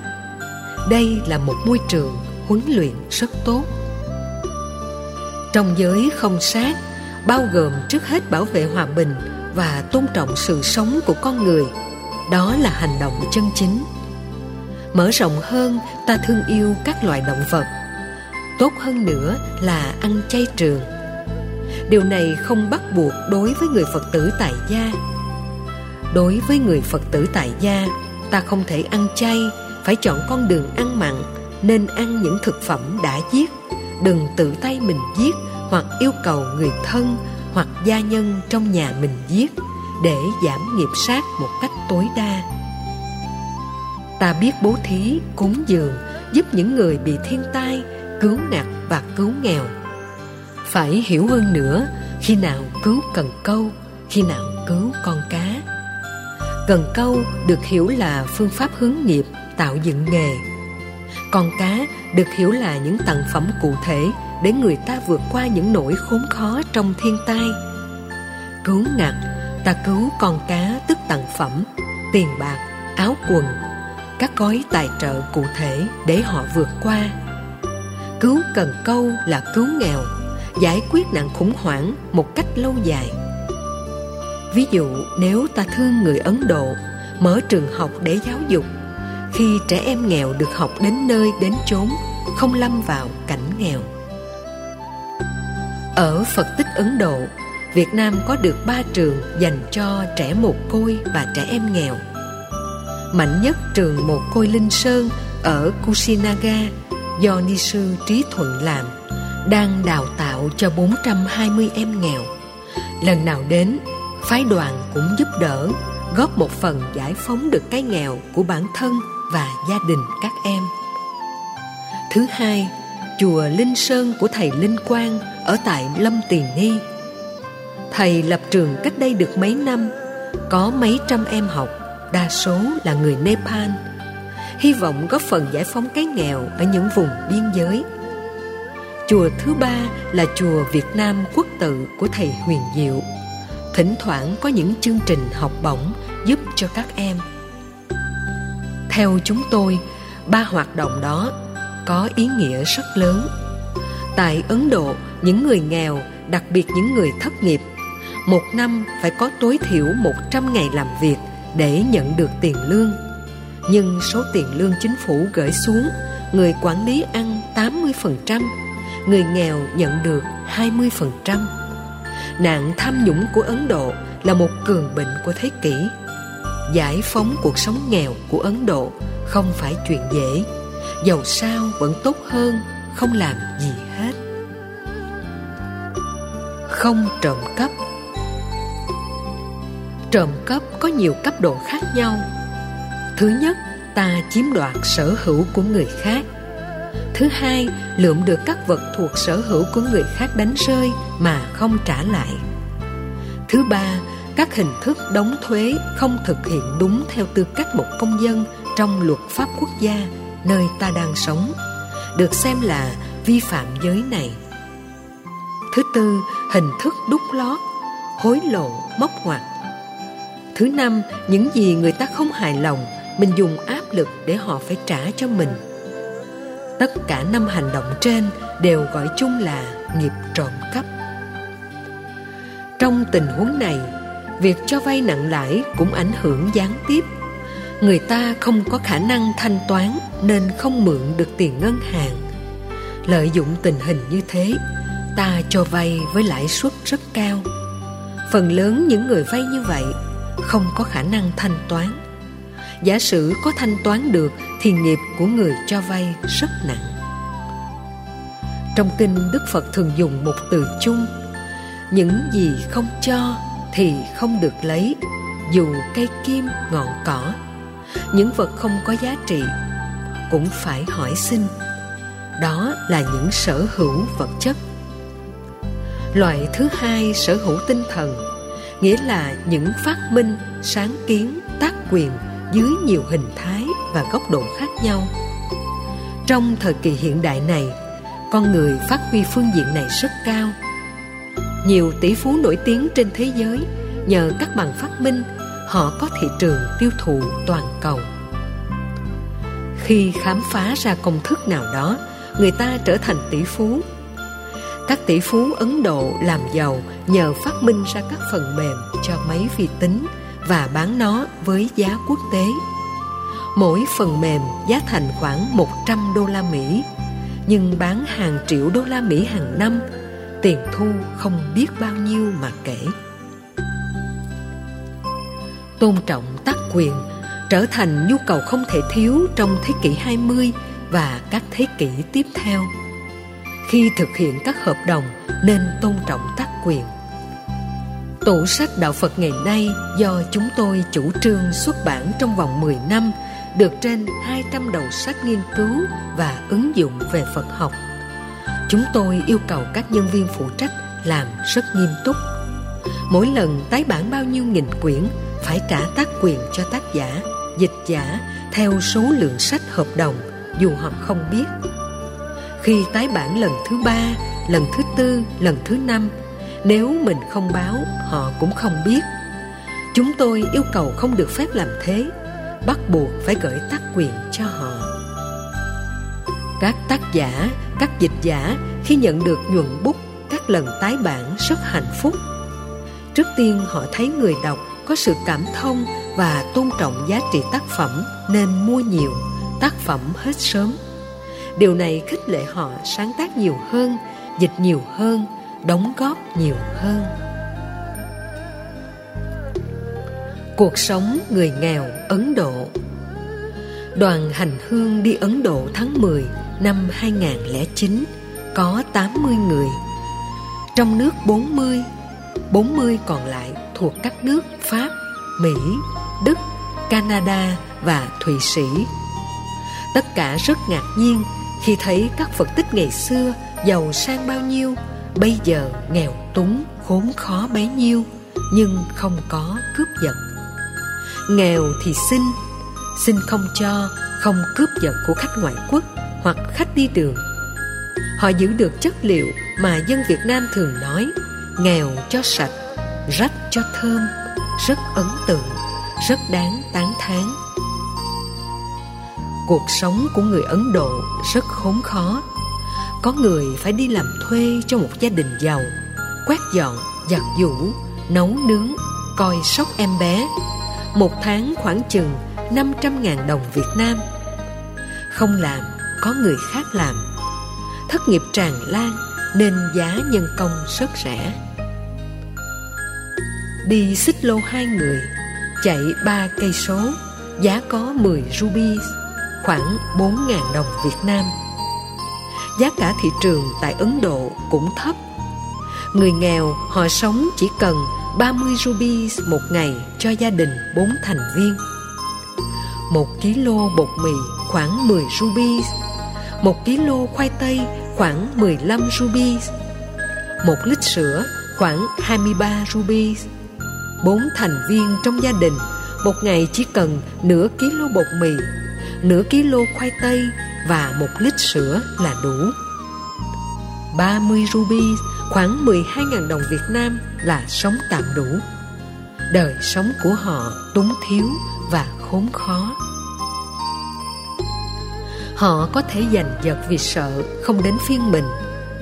đây là một môi trường huấn luyện rất tốt. Trong giới không sát, bao gồm trước hết bảo vệ hòa bình và tôn trọng sự sống của con người, đó là hành động chân chính. Mở rộng hơn, ta thương yêu các loài động vật. Tốt hơn nữa là ăn chay trường. Điều này không bắt buộc đối với người phật tử tại gia. Đối với người phật tử tại gia, ta không thể ăn chay phải chọn con đường ăn mặn, nên ăn những thực phẩm đã giết. Đừng tự tay mình giết hoặc yêu cầu người thân hoặc gia nhân trong nhà mình giết, để giảm nghiệp sát một cách tối đa. Ta biết bố thí, cúng dường, giúp những người bị thiên tai, cứu ngặt và cứu nghèo. Phải hiểu hơn nữa, khi nào cứu cần câu, khi nào cứu con cá. Cần câu được hiểu là phương pháp hướng nghiệp tạo dựng nghề. Con cá được hiểu là những tặng phẩm cụ thể để người ta vượt qua những nỗi khốn khó trong thiên tai. Cứu ngặt, ta cứu con cá tức tặng phẩm, tiền bạc, áo quần, các gói tài trợ cụ thể để họ vượt qua. Cứu cần câu là cứu nghèo, giải quyết nạn khủng hoảng một cách lâu dài. Ví dụ, nếu ta thương người ấn độ, mở trường học để giáo dục khi trẻ em nghèo được học đến nơi, đến chốn, không lâm vào cảnh nghèo. Ở phật tích ấn độ, việt nam có được ba trường dành cho trẻ mồ côi và trẻ em nghèo. Mạnh nhất trường mồ côi linh sơn ở kusinaga do ni sư trí thuận làm, đang đào tạo cho 420 em nghèo. Lần nào đến, phái đoàn cũng giúp đỡ, góp một phần giải phóng được cái nghèo của bản thân và gia đình các em. Thứ hai, chùa linh sơn của thầy linh quang ở tại lâm Tỳ ni. Thầy lập trường cách đây được mấy năm, có mấy trăm em học, đa số là người nepal. Hy vọng góp phần giải phóng cái nghèo ở những vùng biên giới. Chùa thứ ba là chùa việt nam quốc tự của thầy huyền diệu. Thỉnh thoảng có những chương trình học bổng giúp cho các em theo chúng tôi ba hoạt động đó có ý nghĩa rất lớn tại ấn độ những người nghèo đặc biệt những người thất nghiệp một năm phải có tối thiểu 100 ngày làm việc để nhận được tiền lương. Nhưng số tiền lương chính phủ gửi xuống, người quản lý ăn 80%, người nghèo nhận được 20%. Nạn tham nhũng của Ấn Độ là một cường bệnh của thế kỷ. Giải phóng cuộc sống nghèo của Ấn Độ không phải chuyện dễ, dầu sao vẫn tốt hơn không làm gì hết. Không trộm cắp Trộm cắp có nhiều cấp độ khác nhau. Thứ nhất, ta chiếm đoạt sở hữu của người khác. Thứ hai, lượm được các vật thuộc sở hữu của người khác đánh rơi mà không trả lại. Thứ ba, các hình thức đóng thuế không thực hiện đúng theo tư cách một công dân trong luật pháp quốc gia nơi ta đang sống, được xem là vi phạm giới này. Thứ tư, hình thức đúc lót, hối lộ, móc ngoặt Thứ năm, những gì người ta không hài lòng, mình dùng áp lực để họ phải trả cho mình. Tất cả năm hành động trên đều gọi chung là nghiệp trộm cắp. Trong tình huống này, việc cho vay nặng lãi cũng ảnh hưởng gián tiếp. Người ta không có khả năng thanh toán nên không mượn được tiền ngân hàng. Lợi dụng tình hình như thế, ta cho vay với lãi suất rất cao. Phần lớn những người vay như vậy không có khả năng thanh toán giả sử có thanh toán được thì nghiệp của người cho vay rất nặng trong kinh đức phật thường dùng một từ chung những gì không cho thì không được lấy dù cây kim ngọn cỏ những vật không có giá trị cũng phải hỏi xin đó là những sở hữu vật chất loại thứ hai sở hữu tinh thần nghĩa là những phát minh, sáng kiến, tác quyền dưới nhiều hình thái và góc độ khác nhau. Trong thời kỳ hiện đại này, con người phát huy phương diện này rất cao. Nhiều tỷ phú nổi tiếng trên thế giới nhờ các bằng phát minh, họ có thị trường tiêu thụ toàn cầu. Khi khám phá ra công thức nào đó, người ta trở thành tỷ phú các tỷ phú Ấn Độ làm giàu nhờ phát minh ra các phần mềm cho máy vi tính và bán nó với giá quốc tế. Mỗi phần mềm giá thành khoảng 100 đô la Mỹ, nhưng bán hàng triệu đô la Mỹ hàng năm, tiền thu không biết bao nhiêu mà kể. Tôn trọng tác quyền trở thành nhu cầu không thể thiếu trong thế kỷ 20 và các thế kỷ tiếp theo khi thực hiện các hợp đồng nên tôn trọng tác quyền Tủ sách Đạo Phật ngày nay do chúng tôi chủ trương xuất bản trong vòng 10 năm, được trên 200 đầu sách nghiên cứu và ứng dụng về Phật học. Chúng tôi yêu cầu các nhân viên phụ trách làm rất nghiêm túc. Mỗi lần tái bản bao nhiêu nghìn quyển phải trả tác quyền cho tác giả, dịch giả theo số lượng sách hợp đồng dù họ không biết. Khi tái bản lần thứ ba, lần thứ tư, lần thứ năm nếu mình không báo họ cũng không biết chúng tôi yêu cầu không được phép làm thế bắt buộc phải gửi tác quyền cho họ các tác giả, các dịch giả khi nhận được nhuận bút, các lần tái bản rất hạnh phúc. Trước tiên, họ thấy người đọc có sự cảm thông và tôn trọng giá trị tác phẩm nên mua nhiều, tác phẩm hết sớm. Điều này khích lệ họ sáng tác nhiều hơn, dịch nhiều hơn, đóng góp nhiều hơn. Cuộc sống người nghèo, Ấn Độ. Đoàn hành hương đi Ấn Độ tháng 10 năm 2009 có 80 người. Trong nước 40, 40 còn lại thuộc các nước Pháp, Mỹ, Đức, Canada và Thụy Sĩ. Tất cả rất ngạc nhiên khi thấy các Phật tích ngày xưa giàu sang bao nhiêu bây giờ nghèo túng khốn khó bấy nhiêu nhưng không có cướp giật nghèo thì xin xin không cho không cướp giật của khách ngoại quốc hoặc khách đi đường. Họ giữ được chất liệu mà dân việt nam thường nói, nghèo cho sạch, rách cho thơm, rất ấn tượng, rất đáng tán thán. Cuộc sống của người ấn độ rất khốn khó. Có người phải đi làm thuê cho một gia đình giàu, quét dọn, giặt giũ, nấu nướng, coi sóc em bé. Một tháng khoảng chừng 500.000 đồng Việt Nam. Không làm có người khác làm. Thất nghiệp tràn lan nên giá nhân công rất rẻ. Đi xích lô hai người, chạy ba cây số, giá có 10 ruby khoảng 4.000 đồng Việt Nam. Giá cả thị trường tại Ấn Độ cũng thấp. Người nghèo, họ sống chỉ cần 30 ruby một ngày cho gia đình bốn thành viên. Một ký lô bột mì khoảng 10 ruby 1 kg khoai tây khoảng 15 rubies, 1 lít sữa khoảng 23 rubies. Bốn thành viên trong gia đình một ngày chỉ cần nửa ký lô bột mì, nửa ký lô khoai tây và một lít sữa là đủ. 30 ruby khoảng 12.000 đồng Việt Nam là sống tạm đủ. Đời sống của họ túng thiếu và khốn khó. Họ có thể giành giật vì sợ không đến phiên mình,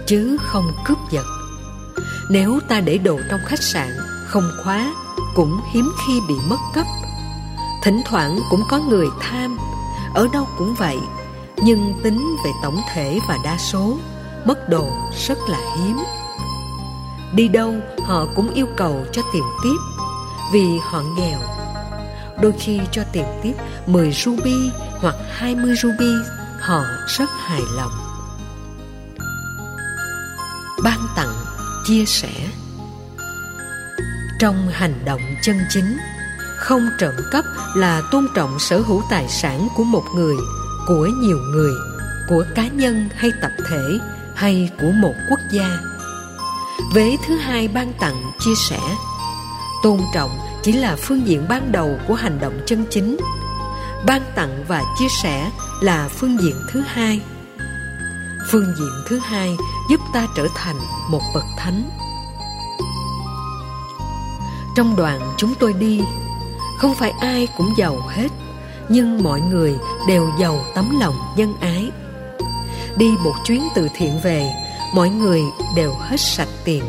chứ không cướp giật. Nếu ta để đồ trong khách sạn, không khóa, cũng hiếm khi bị mất cấp. Thỉnh thoảng cũng có người tham, ở đâu cũng vậy nhưng tính về tổng thể và đa số mất đồ rất là hiếm đi đâu họ cũng yêu cầu cho tiền tiếp vì họ nghèo đôi khi cho tiền tiếp 10 ruby hoặc 20 ruby họ rất hài lòng. Ban tặng, chia sẻ. Trong hành động chân chính, không trộm cắp là tôn trọng sở hữu tài sản của một người, của nhiều người, của cá nhân hay tập thể, hay của một quốc gia. Vế thứ hai ban tặng, chia sẻ. Tôn trọng chỉ là phương diện ban đầu của hành động chân chính. Ban tặng và chia sẻ là phương diện thứ hai. Phương diện thứ hai giúp ta trở thành một bậc thánh. Trong đoàn chúng tôi đi, không phải ai cũng giàu hết, nhưng mọi người đều giàu tấm lòng nhân ái. Đi một chuyến từ thiện về, mọi người đều hết sạch tiền.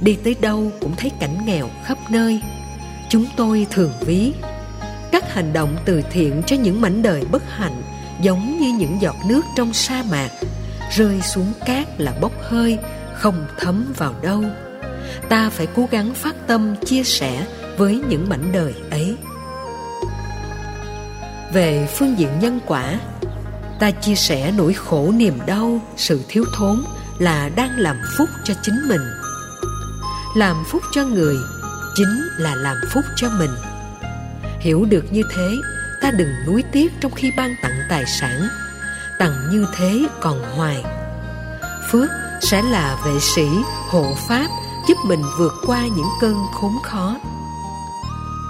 Đi tới đâu cũng thấy cảnh nghèo khắp nơi. Chúng tôi thường ví các hành động từ thiện cho những mảnh đời bất hạnh, giống như những giọt nước trong sa mạc. Rơi xuống cát là bốc hơi, không thấm vào đâu. Ta phải cố gắng phát tâm chia sẻ với những mảnh đời ấy. Về phương diện nhân quả, ta chia sẻ nỗi khổ niềm đau, sự thiếu thốn là đang làm phúc cho chính mình. Làm phúc cho người chính là làm phúc cho mình hiểu được như thế, ta đừng nuối tiếc trong khi ban tặng tài sản. Tặng như thế còn hoài. Phước sẽ là vệ sĩ, hộ pháp, giúp mình vượt qua những cơn khốn khó.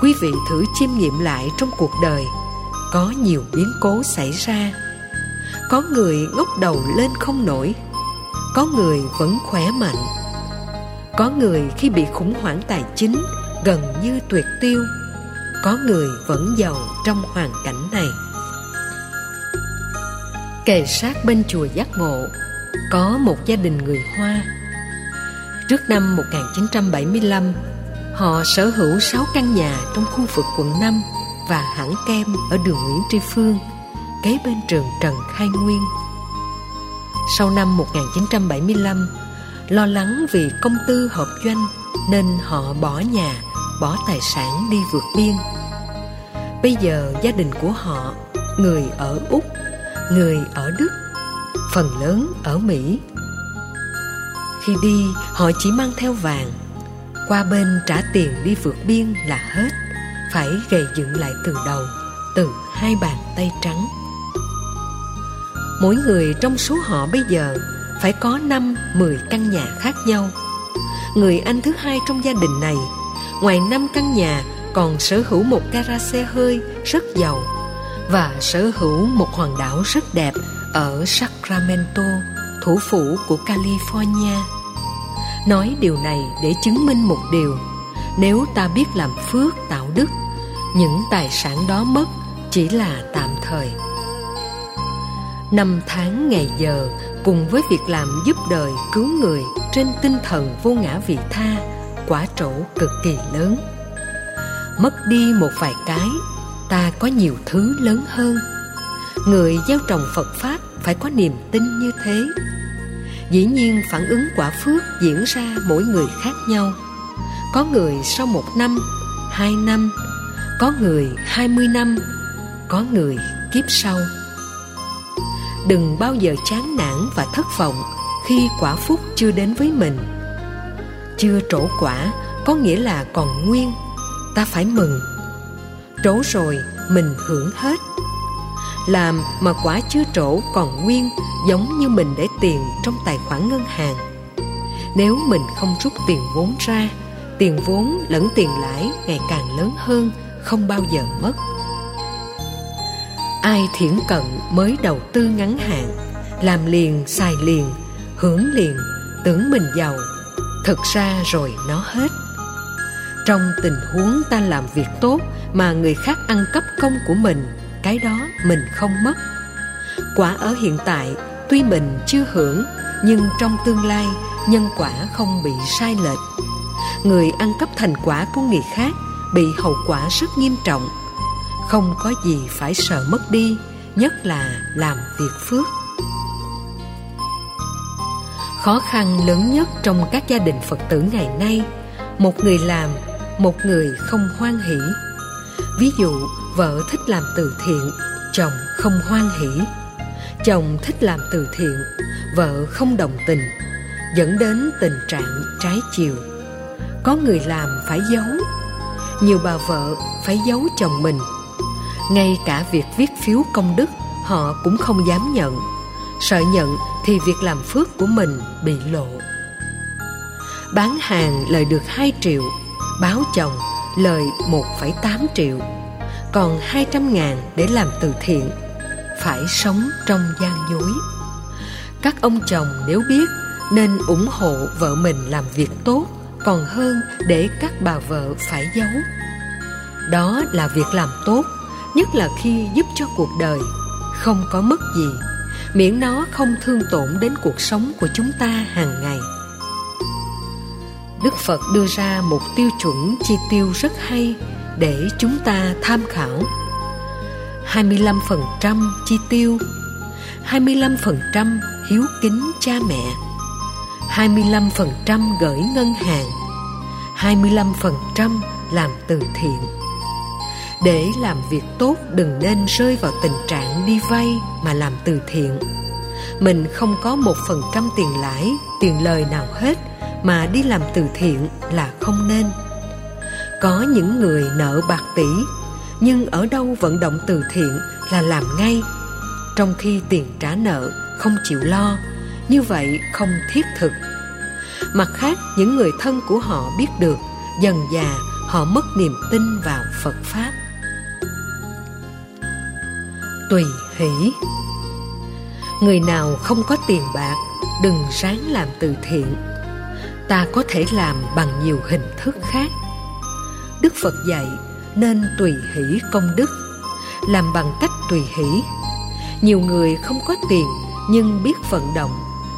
Quý vị thử chiêm nghiệm lại trong cuộc đời. Có nhiều biến cố xảy ra. Có người ngóc đầu lên không nổi. Có người vẫn khỏe mạnh. Có người khi bị khủng hoảng tài chính, gần như tuyệt tiêu có người vẫn giàu trong hoàn cảnh này. Kề sát bên chùa giác ngộ, có một gia đình người hoa. Trước năm 1975 họ sở hữu 6 căn nhà trong khu vực quận 5 và hãng kem ở đường Nguyễn Tri Phương, kế bên trường Trần Khai Nguyên. Sau năm 1975 lo lắng vì công tư hợp doanh nên họ bỏ nhà bỏ tài sản đi vượt biên. Bây giờ gia đình của họ, người ở úc, người ở đức, phần lớn ở mỹ. Khi đi, họ chỉ mang theo vàng. Qua bên trả tiền đi vượt biên là hết, phải gầy dựng lại từ đầu, từ hai bàn tay trắng. Mỗi người trong số họ bây giờ phải có năm, mười căn nhà khác nhau. Người anh thứ hai trong gia đình này ngoài năm căn nhà còn sở hữu một gara xe hơi rất giàu và sở hữu một hòn đảo rất đẹp ở Sacramento, thủ phủ của California. Nói điều này để chứng minh một điều, nếu ta biết làm phước tạo đức, những tài sản đó mất chỉ là tạm thời. Năm tháng ngày giờ cùng với việc làm giúp đời cứu người trên tinh thần vô ngã vị tha, quả trổ cực kỳ lớn. Mất đi một vài cái, ta có nhiều thứ lớn hơn. Người gieo trồng phật pháp phải có niềm tin như thế. Dĩ nhiên phản ứng quả phước diễn ra mỗi người khác nhau. Có người sau một năm, hai năm, có người hai mươi năm, có người kiếp sau. Đừng bao giờ chán nản và thất vọng khi quả phúc chưa đến với mình chưa trổ quả, có nghĩa là còn nguyên. Ta phải mừng. Trổ rồi, mình hưởng hết. Làm mà quả chưa trổ còn nguyên, giống như mình để tiền trong tài khoản ngân hàng. Nếu mình không rút tiền vốn ra, tiền vốn lẫn tiền lãi ngày càng lớn hơn, không bao giờ mất. Ai thiển cận mới đầu tư ngắn hạn, làm liền, xài liền, hưởng liền, tưởng mình giàu thực ra rồi nó hết. Trong tình huống ta làm việc tốt mà người khác ăn cắp công của mình, cái đó mình không mất. Quả ở hiện tại, tuy mình chưa hưởng, nhưng trong tương lai, nhân quả không bị sai lệch. Người ăn cắp thành quả của người khác bị hậu quả rất nghiêm trọng. Không có gì phải sợ mất đi, nhất là làm việc phước khó khăn lớn nhất trong các gia đình phật tử ngày nay. Một người làm, một người không hoan hỷ. Ví dụ, vợ thích làm từ thiện, chồng không hoan hỷ. Chồng thích làm từ thiện, vợ không đồng tình, dẫn đến tình trạng trái chiều. Có người làm phải giấu. Nhiều bà vợ phải giấu chồng mình. Ngay cả việc viết phiếu công đức, họ cũng không dám nhận. Sợ nhận thì việc làm phước của mình bị lộ. Bán hàng lời được 2 triệu báo chồng lời 1,8 triệu. Còn 200 ngàn để làm từ thiện phải sống trong gian dối. Các ông chồng nếu biết nên ủng hộ vợ mình làm việc tốt còn hơn để các bà vợ phải giấu. Đó là việc làm tốt nhất là khi giúp cho cuộc đời không có mất gì miễn nó không thương tổn đến cuộc sống của chúng ta hàng ngày Đức Phật đưa ra một tiêu chuẩn chi tiêu rất hay để chúng ta tham khảo. 25% chi tiêu, 25% hiếu kính cha mẹ, 25% gửi ngân hàng, 25% làm từ thiện. Để làm việc tốt, đừng nên rơi vào tình trạng đi vay mà làm từ thiện. mình không có một phần trăm tiền lãi, tiền lời nào hết mà đi làm từ thiện là không nên. Có những người nợ bạc tỷ, nhưng ở đâu vận động từ thiện là làm ngay. Trong khi tiền trả nợ không chịu lo, như vậy không thiết thực. Mặt khác, những người thân của họ biết được, dần già họ mất niềm tin vào phật pháp tùy hỷ. Người nào không có tiền bạc, đừng ráng làm từ thiện. Ta có thể làm bằng nhiều hình thức khác. Đức phật dạy, nên tùy hỷ công đức. Làm bằng cách tùy hỷ. Nhiều người không có tiền, nhưng biết vận động,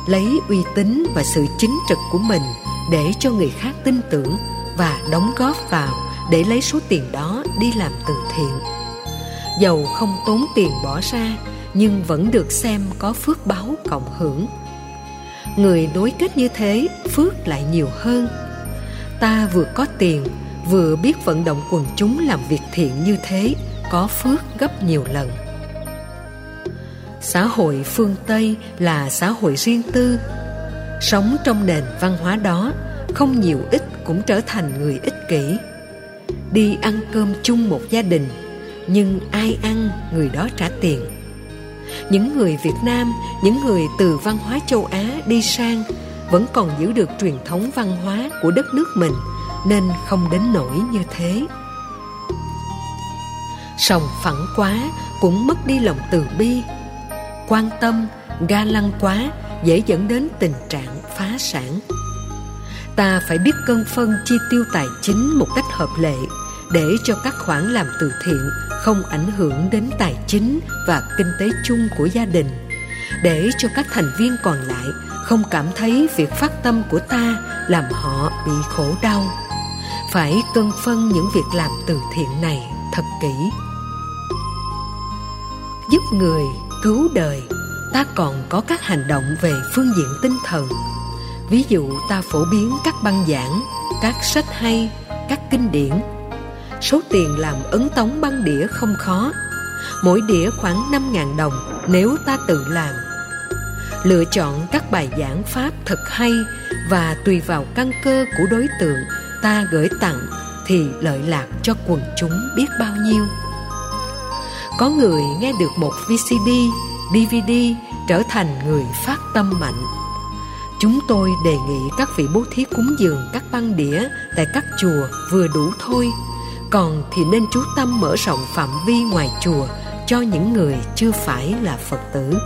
lấy uy tín và sự chính trực của mình để cho người khác tin tưởng và đóng góp vào để lấy số tiền đó đi làm từ thiện dầu không tốn tiền bỏ ra, nhưng vẫn được xem có phước báo cộng hưởng. Người đối kết như thế, phước lại nhiều hơn. Ta vừa có tiền, vừa biết vận động quần chúng làm việc thiện như thế, có phước gấp nhiều lần. Xã hội phương tây là xã hội riêng tư. Sống trong nền văn hóa đó, không nhiều ít cũng trở thành người ích kỷ. Đi ăn cơm chung một gia đình nhưng ai ăn, người đó trả tiền. Những người việt nam, những người từ văn hóa châu á đi sang vẫn còn giữ được truyền thống văn hóa của đất nước mình, nên không đến nỗi như thế. Sòng phẳng quá cũng mất đi lòng từ bi. Quan tâm, ga lăng quá dễ dẫn đến tình trạng phá sản. Ta phải biết cân phân chi tiêu tài chính một cách hợp lệ để cho các khoản làm từ thiện không ảnh hưởng đến tài chính và kinh tế chung của gia đình. Để cho các thành viên còn lại không cảm thấy việc phát tâm của ta làm họ bị khổ đau, phải cân phân những việc làm từ thiện này thật kỹ. Giúp người cứu đời, ta còn có các hành động về phương diện tinh thần. Ví dụ ta phổ biến các băng giảng, các sách hay, các kinh điển số tiền làm ấn tống băng đĩa không khó. Mỗi đĩa khoảng 5.000 đồng nếu ta tự làm. Lựa chọn các bài giảng pháp thật hay và tùy vào căn cơ của đối tượng ta gửi tặng thì lợi lạc cho quần chúng biết bao nhiêu. Có người nghe được một vcd dvd trở thành người phát tâm mạnh. Chúng tôi đề nghị các vị bố thí cúng dường các băng đĩa tại các chùa vừa đủ thôi còn thì nên chú tâm mở rộng phạm vi ngoài chùa cho những người chưa phải là phật tử.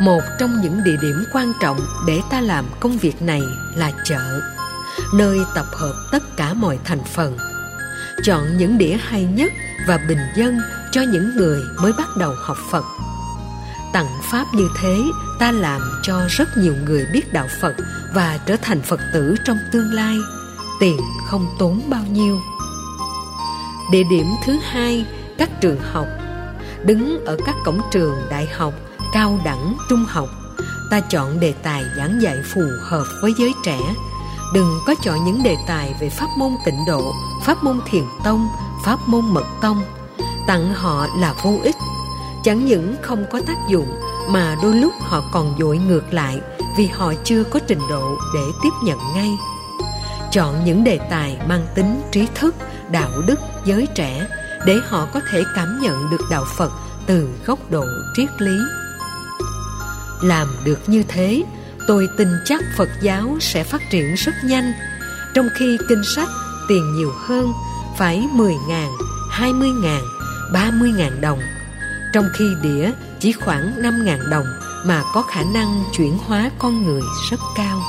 Một trong những địa điểm quan trọng để ta làm công việc này là chợ, nơi tập hợp tất cả mọi thành phần. Chọn những đĩa hay nhất và bình dân cho những người mới bắt đầu học phật. Tặng pháp như thế, ta làm cho rất nhiều người biết đạo phật và trở thành phật tử trong tương lai. Tiền không tốn bao nhiêu địa điểm thứ hai, các trường học. Đứng ở các cổng trường đại học, cao đẳng, trung học, ta chọn đề tài giảng dạy phù hợp với giới trẻ. Đừng có chọn những đề tài về pháp môn tịnh độ, pháp môn thiền tông, pháp môn mật tông. Tặng họ là vô ích. Chẳng những không có tác dụng, mà đôi lúc họ còn dội ngược lại vì họ chưa có trình độ để tiếp nhận ngay. Chọn những đề tài mang tính trí thức đạo đức giới trẻ để họ có thể cảm nhận được đạo phật từ góc độ triết lý. Làm được như thế tôi tin chắc phật giáo sẽ phát triển rất nhanh. Trong khi kinh sách tiền nhiều hơn phải 10.000, 20.000, 30.000 đồng. Trong khi đĩa chỉ khoảng 5.000 đồng mà có khả năng chuyển hóa con người rất cao.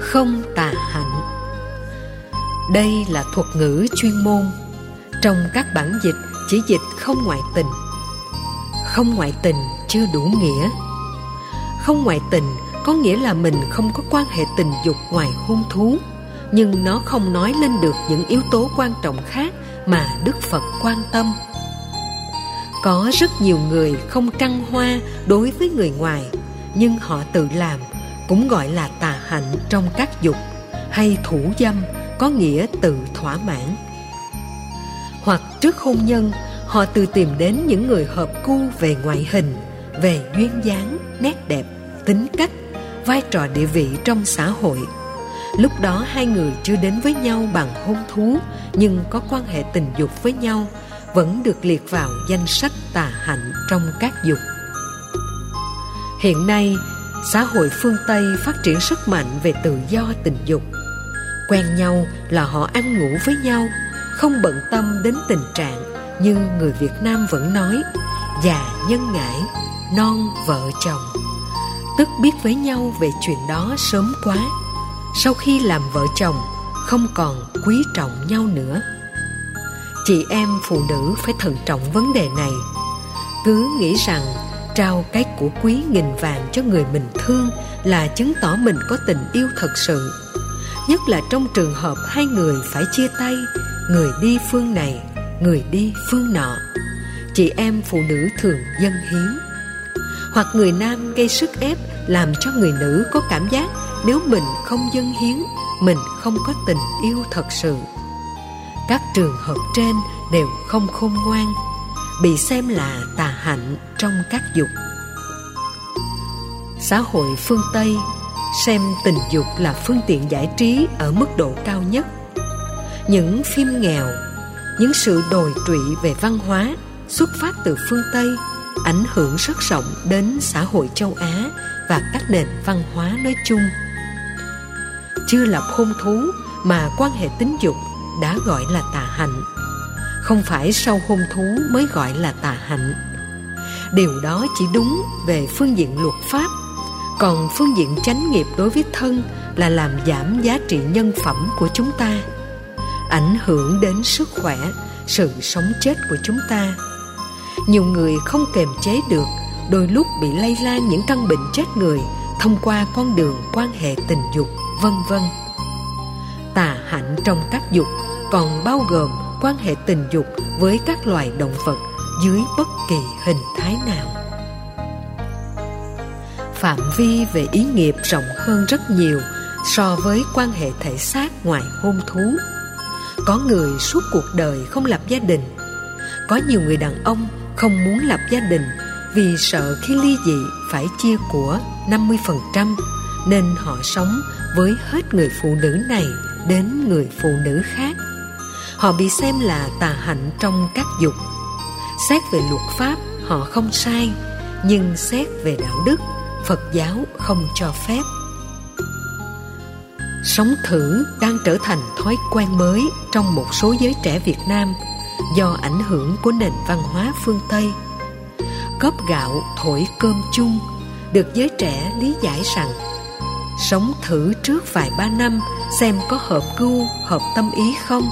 Không tà hạnh đây là thuật ngữ chuyên môn. Trong các bản dịch, chỉ dịch không ngoại tình. Không ngoại tình chưa đủ nghĩa. Không ngoại tình có nghĩa là mình không có quan hệ tình dục ngoài hôn thú, nhưng nó không nói lên được những yếu tố quan trọng khác mà đức phật quan tâm. Có rất nhiều người không trăng hoa đối với người ngoài, nhưng họ tự làm, cũng gọi là tà hạnh trong các dục hay thủ dâm có nghĩa tự thỏa mãn. Hoặc trước hôn nhân, họ tự tìm đến những người hợp cu về ngoại hình, về duyên dáng, nét đẹp, tính cách, vai trò địa vị trong xã hội. Lúc đó hai người chưa đến với nhau bằng hôn thú, nhưng có quan hệ tình dục với nhau, vẫn được liệt vào danh sách tà hạnh trong các dục. Hiện nay, xã hội phương tây phát triển rất mạnh về tự do tình dục quen nhau là họ ăn ngủ với nhau, không bận tâm đến tình trạng như người việt nam vẫn nói, già nhân ngãi, non vợ chồng. Tức biết với nhau về chuyện đó sớm quá, sau khi làm vợ chồng, không còn quý trọng nhau nữa. Chị em phụ nữ phải thận trọng vấn đề này. Cứ nghĩ rằng trao cái của quý nghìn vàng cho người mình thương là chứng tỏ mình có tình yêu thật sự nhất là trong trường hợp hai người phải chia tay, người đi phương này, người đi phương nọ. Chị em phụ nữ thường dân hiến. Hoặc người nam gây sức ép làm cho người nữ có cảm giác nếu mình không dân hiến, mình không có tình yêu thật sự. Các trường hợp trên đều không khôn ngoan, bị xem là tà hạnh trong các dục. Xã hội phương tây xem tình dục là phương tiện giải trí ở mức độ cao nhất. Những phim nghèo, những sự đồi trụy về văn hóa xuất phát từ phương tây ảnh hưởng rất rộng đến xã hội châu á và các nền văn hóa nói chung. Chưa lập hôn thú mà quan hệ tính dục đã gọi là tà hạnh. Không phải sau hôn thú mới gọi là tà hạnh. Điều đó chỉ đúng về phương diện luật pháp còn phương diện chánh nghiệp đối với thân là làm giảm giá trị nhân phẩm của chúng ta, ảnh hưởng đến sức khỏe, sự sống chết của chúng ta. Nhiều người không kềm chế được, đôi lúc bị lây lan những căn bệnh chết người thông qua con đường quan hệ tình dục, vân vân. Tà hạnh trong các dục còn bao gồm quan hệ tình dục với các loài động vật dưới bất kỳ hình thái nào phạm vi về ý nghiệp rộng hơn rất nhiều so với quan hệ thể xác ngoài hôn thú có người suốt cuộc đời không lập gia đình có nhiều người đàn ông không muốn lập gia đình vì sợ khi ly dị phải chia của 50% nên họ sống với hết người phụ nữ này đến người phụ nữ khác. Họ bị xem là tà hạnh trong các dục. Xét về luật pháp họ không sai, nhưng xét về đạo đức, Phật giáo không cho phép. Sống thử đang trở thành thói quen mới trong một số giới trẻ Việt Nam do ảnh hưởng của nền văn hóa phương Tây. Cóp gạo thổi cơm chung được giới trẻ lý giải rằng sống thử trước vài ba năm xem có hợp gu, hợp tâm ý không.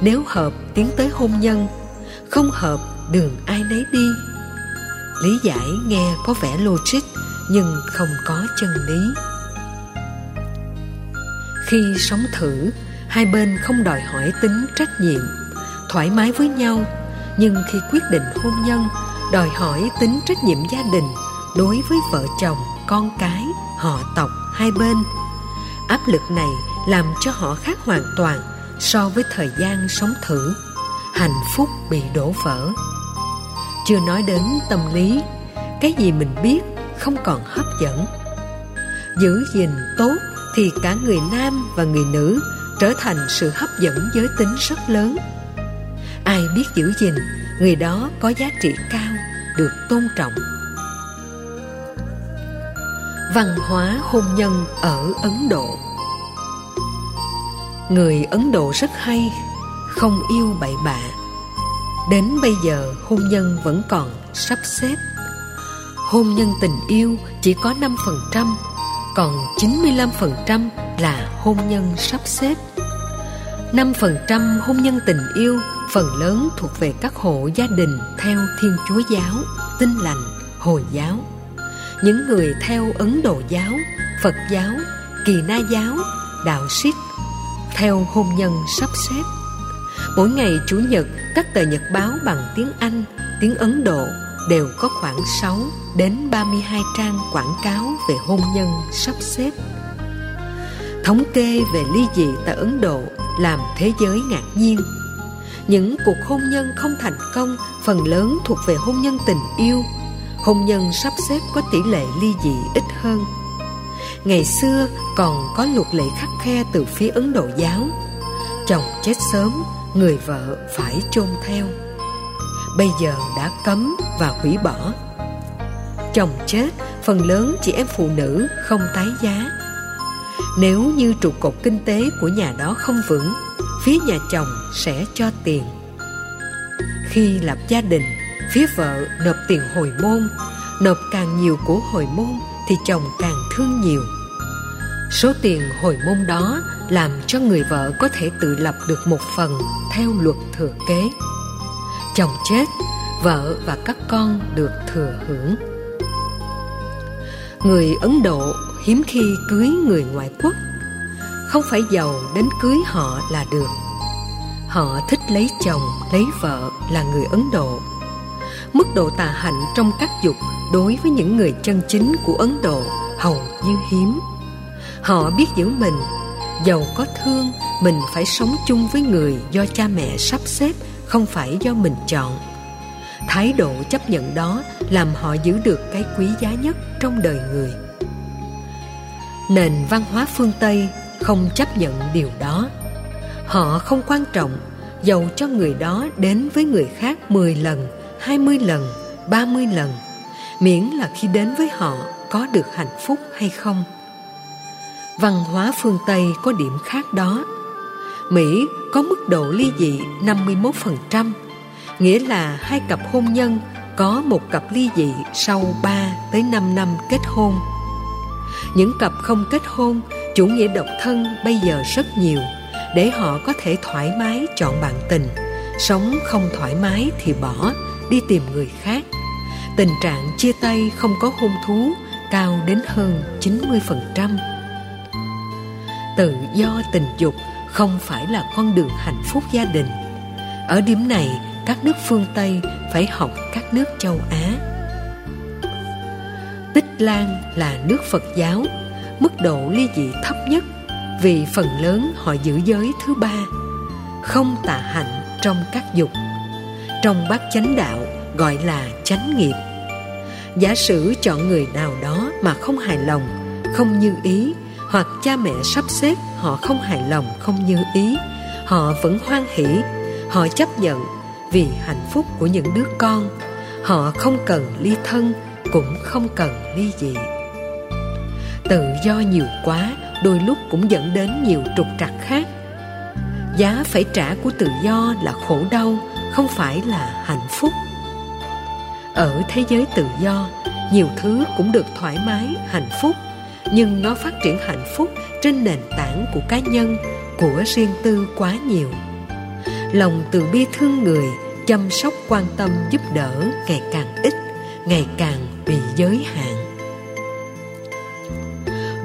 Nếu hợp tiến tới hôn nhân, không hợp đường ai nấy đi. Lý giải nghe có vẻ logic nhưng không có chân lý. Khi sống thử, hai bên không đòi hỏi tính trách nhiệm, thoải mái với nhau, nhưng khi quyết định hôn nhân, đòi hỏi tính trách nhiệm gia đình đối với vợ chồng, con cái, họ tộc hai bên. Áp lực này làm cho họ khác hoàn toàn so với thời gian sống thử. Hạnh phúc bị đổ vỡ. Chưa nói đến tâm lý, cái gì mình biết không còn hấp dẫn. Giữ gìn tốt thì cả người nam và người nữ trở thành sự hấp dẫn giới tính rất lớn. Ai biết giữ gìn, người đó có giá trị cao, được tôn trọng văn hóa hôn nhân ở Ấn Độ. Người Ấn Độ rất hay, không yêu bậy bạ. Đến bây giờ hôn nhân vẫn còn sắp xếp. Hôn nhân tình yêu chỉ có 5%, còn 95% là hôn nhân sắp xếp. 5% hôn nhân tình yêu phần lớn thuộc về các hộ gia đình theo Thiên Chúa giáo, Tin lành, Hồi giáo những người theo Ấn Độ giáo, Phật giáo, Kỳ Na giáo, Đạo Sikh theo hôn nhân sắp xếp. Mỗi ngày Chủ nhật, các tờ nhật báo bằng tiếng Anh, tiếng Ấn Độ đều có khoảng 6 đến 32 trang quảng cáo về hôn nhân sắp xếp. Thống kê về ly dị tại Ấn Độ làm thế giới ngạc nhiên. những cuộc hôn nhân không thành công, phần lớn thuộc về hôn nhân tình yêu hôn nhân sắp xếp có tỷ lệ ly dị ít hơn ngày xưa còn có luật lệ khắc khe từ phía ấn độ giáo chồng chết sớm, người vợ phải chôn theo bây giờ đã cấm và hủy bỏ. Chồng chết, phần lớn chị em phụ nữ không tái giá. Nếu như trụ cột kinh tế của nhà đó không vững, phía nhà chồng sẽ cho tiền. Khi lập gia đình, phía vợ nộp tiền hồi môn. Nộp càng nhiều của hồi môn thì chồng càng thương nhiều. Số tiền hồi môn đó làm cho người vợ có thể tự lập được một phần theo luật thừa kế chồng chết, vợ và các con được thừa hưởng. Người ấn độ hiếm khi cưới người ngoại quốc. Không phải giàu đến cưới họ là được. Họ thích lấy chồng, lấy vợ là người ấn độ. Mức độ tà hạnh trong các dục đối với những người chân chính của ấn độ hầu như hiếm. Họ biết giữ mình, giàu có thương, mình phải sống chung với người do cha mẹ sắp xếp không phải do mình chọn thái độ chấp nhận đó làm họ giữ được cái quý giá nhất trong đời người nền văn hóa phương tây không chấp nhận điều đó họ không quan trọng dầu cho người đó đến với người khác 10 lần, 20 lần, 30 lần, miễn là khi đến với họ có được hạnh phúc hay không. Văn hóa phương Tây có điểm khác đó. Mỹ có mức độ ly dị 51%, nghĩa là hai cặp hôn nhân có một cặp ly dị sau 3 tới 5 năm kết hôn. Những cặp không kết hôn, chủ nghĩa độc thân bây giờ rất nhiều – để họ có thể thoải mái chọn bạn tình sống không thoải mái thì bỏ đi tìm người khác tình trạng chia tay không có hôn thú cao đến hơn 90%. Tự do tình dục không phải là con đường hạnh phúc gia đình. Ở điểm này, các nước phương Tây phải học các nước châu Á. Tích Lan là nước Phật giáo, mức độ ly dị thấp nhất vì phần lớn họ giữ giới thứ ba không tà hạnh trong các dục trong bát chánh đạo gọi là chánh nghiệp giả sử chọn người nào đó mà không hài lòng không như ý hoặc cha mẹ sắp xếp, họ không hài lòng, không như ý. Họ vẫn hoan hỷ, họ chấp nhận vì hạnh phúc của những đứa con. Họ không cần ly thân, cũng không cần ly dị. Tự do nhiều quá, đôi lúc cũng dẫn đến nhiều trục trặc khác. Giá phải trả của tự do là khổ đau, không phải là hạnh phúc. Ở thế giới tự do, nhiều thứ cũng được thoải mái, hạnh phúc nhưng nó phát triển hạnh phúc trên nền tảng của cá nhân, của riêng tư quá nhiều. Lòng từ bi thương người chăm sóc quan tâm giúp đỡ ngày càng ít, ngày càng bị giới hạn.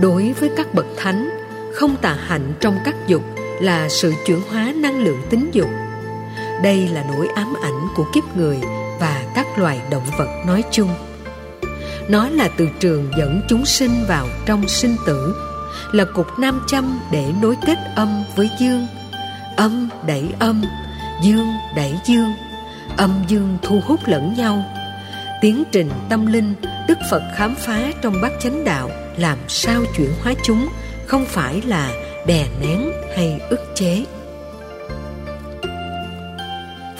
Đối với các bậc thánh, không tà hạnh trong các dục là sự chuyển hóa năng lượng tính dục. Đây là nỗi ám ảnh của kiếp người và các loài động vật nói chung nó là từ trường dẫn chúng sinh vào trong sinh tử, là cục nam châm để nối kết âm với dương. Âm đẩy âm, dương đẩy dương. Âm dương thu hút lẫn nhau. Tiến trình tâm linh đức phật khám phá trong bát chánh đạo làm sao chuyển hóa chúng, không phải là đè nén hay ức chế.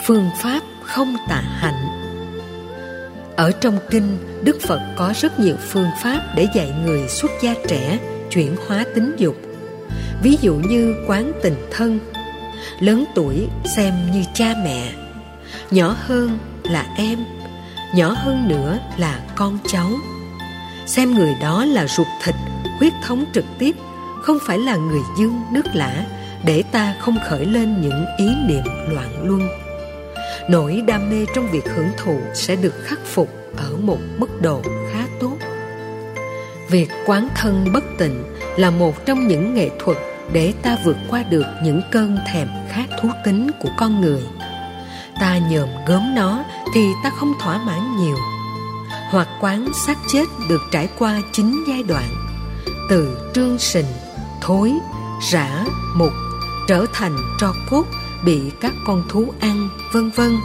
Phương pháp không tà hạnh ở trong kinh, đức phật có rất nhiều phương pháp để dạy người xuất gia trẻ chuyển hóa tính dục. Ví dụ như quán tình thân, lớn tuổi xem như cha mẹ, nhỏ hơn là em, nhỏ hơn nữa là con cháu. Xem người đó là ruột thịt, huyết thống trực tiếp, không phải là người dương nước lã, để ta không khởi lên những ý niệm loạn luân nỗi đam mê trong việc hưởng thụ sẽ được khắc phục ở một mức độ khá tốt. Việc quán thân bất tịnh là một trong những nghệ thuật để ta vượt qua được những cơn thèm khát thú tính của con người. Ta nhòm gớm nó thì ta không thỏa mãn nhiều. Hoặc quán xác chết được trải qua chín giai đoạn, từ trương sình, thối, rã, mục trở thành tro cốt bị các con thú ăn, vân vân,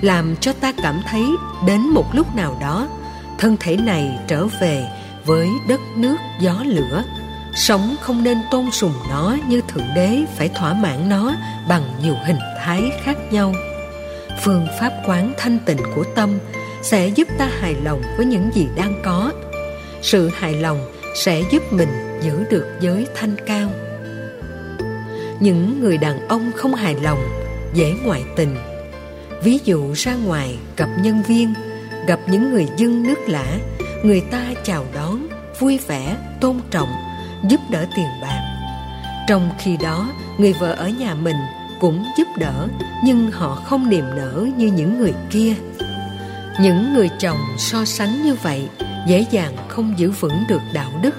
làm cho ta cảm thấy đến một lúc nào đó thân thể này trở về với đất nước gió lửa. Sống không nên tôn sùng nó như thượng đế phải thỏa mãn nó bằng nhiều hình thái khác nhau. Phương pháp quán thanh tịnh của tâm sẽ giúp ta hài lòng với những gì đang có. Sự hài lòng sẽ giúp mình giữ được giới thanh cao những người đàn ông không hài lòng, dễ ngoại tình. Ví dụ ra ngoài gặp nhân viên, gặp những người dân nước lã, người ta chào đón, vui vẻ, tôn trọng, giúp đỡ tiền bạc. Trong khi đó, người vợ ở nhà mình cũng giúp đỡ, nhưng họ không niềm nở như những người kia. Những người chồng so sánh như vậy dễ dàng không giữ vững được đạo đức.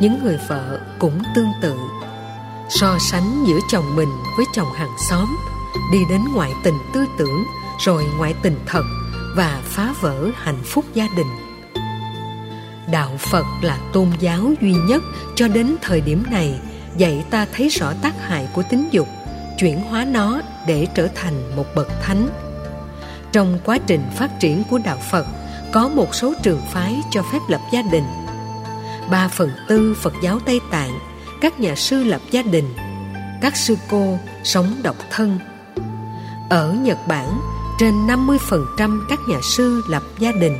Những người vợ cũng tương tự so sánh giữa chồng mình với chồng hàng xóm, đi đến ngoại tình tư tưởng, rồi ngoại tình thật và phá vỡ hạnh phúc gia đình. Đạo phật là tôn giáo duy nhất cho đến thời điểm này, dạy ta thấy rõ tác hại của tính dục, chuyển hóa nó để trở thành một bậc thánh. Trong quá trình phát triển của đạo phật, có một số trường phái cho phép lập gia đình. Ba phần tư phật giáo tây tạng các nhà sư lập gia đình, các sư cô sống độc thân. Ở nhật bản, trên 50% các nhà sư lập gia đình.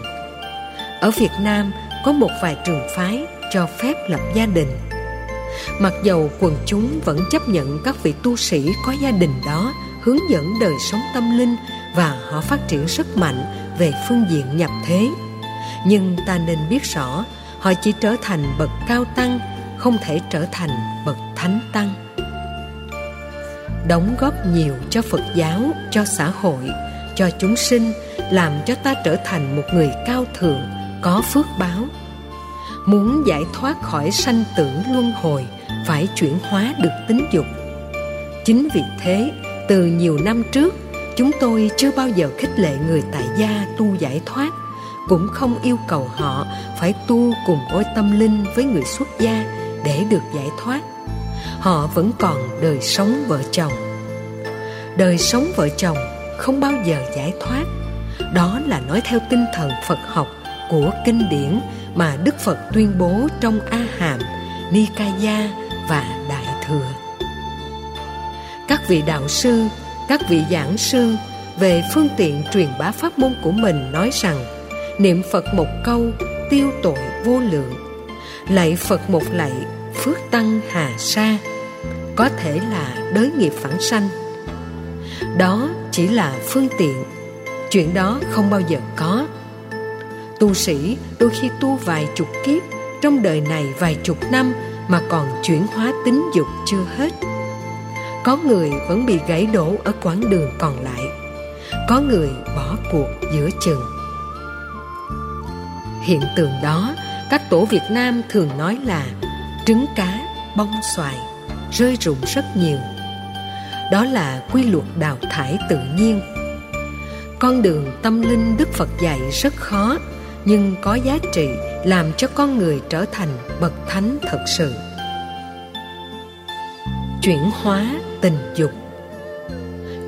Ở việt nam, có một vài trường phái cho phép lập gia đình. Mặc dầu quần chúng vẫn chấp nhận các vị tu sĩ có gia đình đó hướng dẫn đời sống tâm linh và họ phát triển rất mạnh về phương diện nhập thế. Nhưng ta nên biết rõ, họ chỉ trở thành bậc cao tăng không thể trở thành bậc thánh tăng. Đóng góp nhiều cho phật giáo, cho xã hội, cho chúng sinh, làm cho ta trở thành một người cao thượng, có phước báo. Muốn giải thoát khỏi sanh tử luân hồi, phải chuyển hóa được tính dục. Chính vì thế, từ nhiều năm trước, chúng tôi chưa bao giờ khích lệ người tại gia tu giải thoát, cũng không yêu cầu họ phải tu cùng ôi tâm linh với người xuất gia để được giải thoát. Họ vẫn còn đời sống vợ chồng. Đời sống vợ chồng không bao giờ giải thoát. Đó là nói theo tinh thần phật học của kinh điển mà đức phật tuyên bố trong a hàm nikaya và đại thừa. Các vị đạo sư, các vị giảng sư về phương tiện truyền bá pháp môn của mình nói rằng, niệm phật một câu tiêu tội vô lượng lạy phật một lạy, phước tăng hà sa. Có thể là đới nghiệp phản sanh. Đó chỉ là phương tiện. Chuyện đó không bao giờ có. Tu sĩ đôi khi tu vài chục kiếp, trong đời này vài chục năm mà còn chuyển hóa tính dục chưa hết. Có người vẫn bị gãy đổ ở quãng đường còn lại. Có người bỏ cuộc giữa chừng. Hiện tượng đó các tổ việt nam thường nói là trứng cá, bông xoài rơi rụng rất nhiều. Đó là quy luật đào thải tự nhiên. Con đường tâm linh đức phật dạy rất khó, nhưng có giá trị làm cho con người trở thành bậc thánh thật sự. Chuyển hóa tình dục.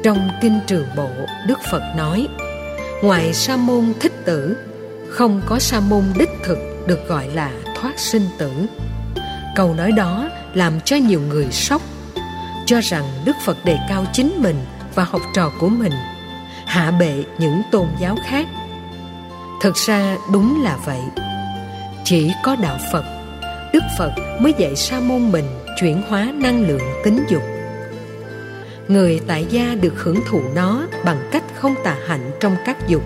Trong kinh trường bộ, đức phật nói, ngoài sa môn thích tử, không có sa môn đích thực được gọi là thoát sinh tử. Câu nói đó làm cho nhiều người sốc, cho rằng đức phật đề cao chính mình và học trò của mình, hạ bệ những tôn giáo khác. Thực ra đúng là vậy. Chỉ có đạo phật, đức phật mới dạy sa môn mình chuyển hóa năng lượng tính dục. Người tại gia được hưởng thụ nó bằng cách không tà hạnh trong các dục,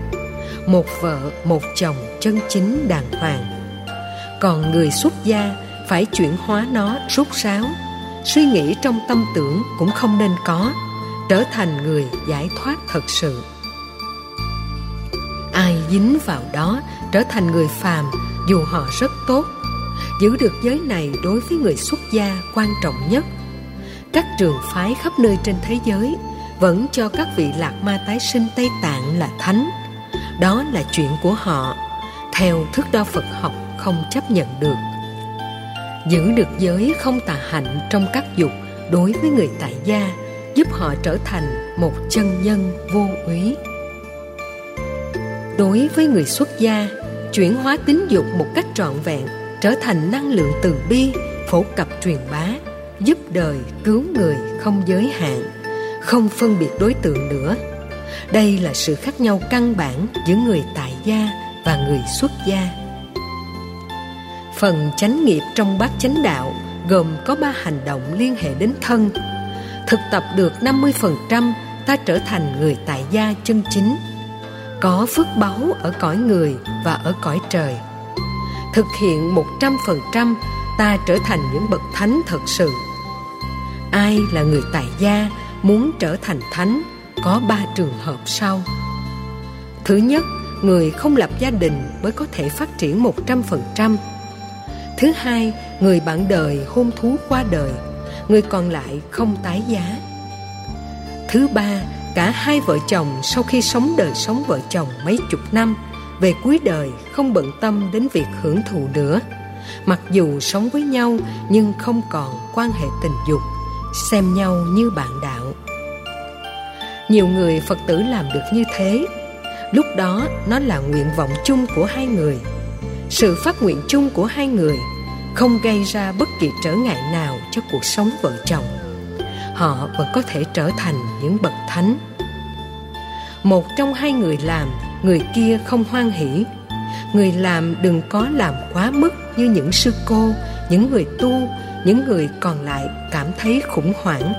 một vợ, một chồng, chân chính đàng hoàng còn người xuất gia phải chuyển hóa nó rút ráo. Suy nghĩ trong tâm tưởng cũng không nên có, trở thành người giải thoát thật sự. Ai dính vào đó trở thành người phàm dù họ rất tốt. Giữ được giới này đối với người xuất gia quan trọng nhất. Các trường phái khắp nơi trên thế giới vẫn cho các vị lạc ma tái sinh tây tạng là thánh. Đó là chuyện của họ. Theo thước đo phật học không chấp nhận được. Giữ được giới không tà hạnh trong các dục đối với người tại gia, giúp họ trở thành một chân nhân vô úy. Đối với người xuất gia, chuyển hóa tính dục một cách trọn vẹn, trở thành năng lượng từ bi, phổ cập truyền bá, giúp đời cứu người không giới hạn, không phân biệt đối tượng nữa. Đây là sự khác nhau căn bản giữa người tại gia và người xuất gia phần chánh nghiệp trong bát chánh đạo, gồm có ba hành động liên hệ đến thân. Thực tập được 50% ta trở thành người tại gia chân chính. Có phước báu ở cõi người và ở cõi trời. Thực hiện 100% ta trở thành những bậc thánh thật sự. Ai là người tại gia, muốn trở thành thánh, có ba trường hợp sau. Thứ nhất, người không lập gia đình mới có thể phát triển 100%. Thứ hai, người bạn đời hôn thú qua đời, người còn lại không tái giá. Thứ ba, cả hai vợ chồng sau khi sống đời sống vợ chồng mấy chục năm, về cuối đời không bận tâm đến việc hưởng thụ nữa. Mặc dù sống với nhau nhưng không còn quan hệ tình dục, xem nhau như bạn đạo. Nhiều người Phật tử làm được như thế lúc đó nó là nguyện vọng chung của hai người sự phát nguyện chung của hai người không gây ra bất kỳ trở ngại nào cho cuộc sống vợ chồng. Họ vẫn có thể trở thành những bậc thánh. Một trong hai người làm, người kia không hoan hỷ. Người làm đừng có làm quá mức như những sư cô, những người tu, những người còn lại cảm thấy khủng hoảng.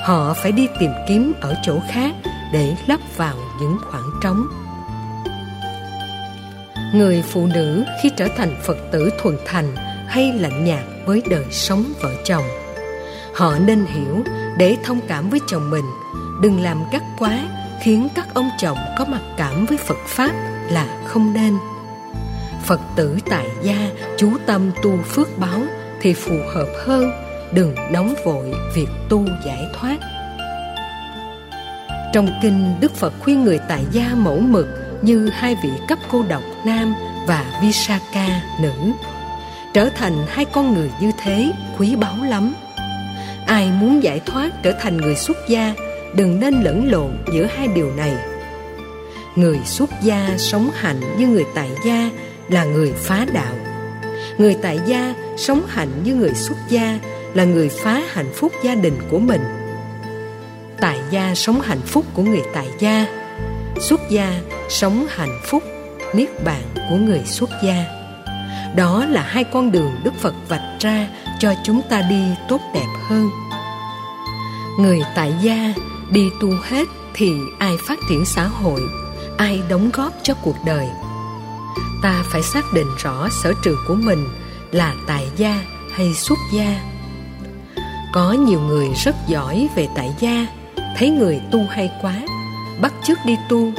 Họ phải đi tìm kiếm ở chỗ khác để lấp vào những khoảng trống người phụ nữ khi trở thành phật tử thuần thành hay lạnh nhạt với đời sống vợ chồng. Họ nên hiểu, để thông cảm với chồng mình, đừng làm gắt quá, khiến các ông chồng có mặc cảm với phật pháp là không nên. Phật tử tại gia chú tâm tu phước báo thì phù hợp hơn, đừng nóng vội việc tu giải thoát. Trong kinh đức phật khuyên người tại gia mẫu mực như hai vị cấp cô độc nam và Visaka nữ. Trở thành hai con người như thế quý báu lắm. Ai muốn giải thoát trở thành người xuất gia, đừng nên lẫn lộn giữa hai điều này. Người xuất gia sống hạnh như người tại gia là người phá đạo. Người tại gia sống hạnh như người xuất gia là người phá hạnh phúc gia đình của mình. Tại gia sống hạnh phúc của người tại gia xuất gia sống hạnh phúc, niết bàn của người xuất gia. Đó là hai con đường đức phật vạch ra cho chúng ta đi tốt đẹp hơn. Người tại gia đi tu hết thì ai phát triển xã hội, ai đóng góp cho cuộc đời? Ta phải xác định rõ sở trường của mình là tại gia hay xuất gia. Có nhiều người rất giỏi về tại gia, thấy người tu hay quá bắt chước đi tu,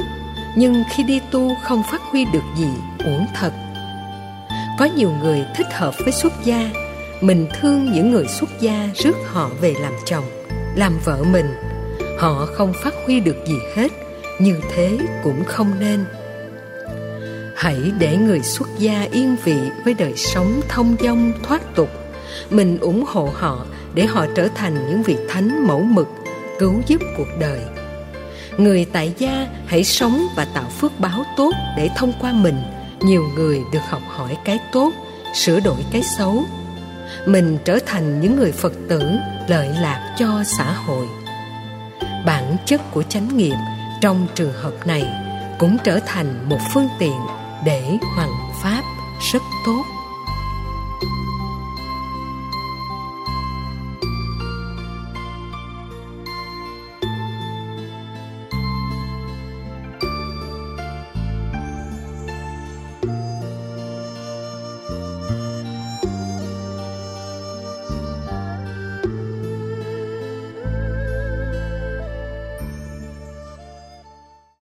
nhưng khi đi tu không phát huy được gì uổng thật. Có nhiều người thích hợp với xuất gia, mình thương những người xuất gia rước họ về làm chồng, làm vợ mình. Họ không phát huy được gì hết, như thế cũng không nên. Hãy để người xuất gia yên vị với đời sống thông dong, thoát tục. Mình ủng hộ họ để họ trở thành những vị thánh mẫu mực, cứu giúp cuộc đời người tại gia hãy sống và tạo phước báo tốt để thông qua mình. Nhiều người được học hỏi cái tốt, sửa đổi cái xấu. Mình trở thành những người phật tử lợi lạc cho xã hội. Bản chất của chánh nghiệp trong trường hợp này cũng trở thành một phương tiện để hoằng pháp rất tốt.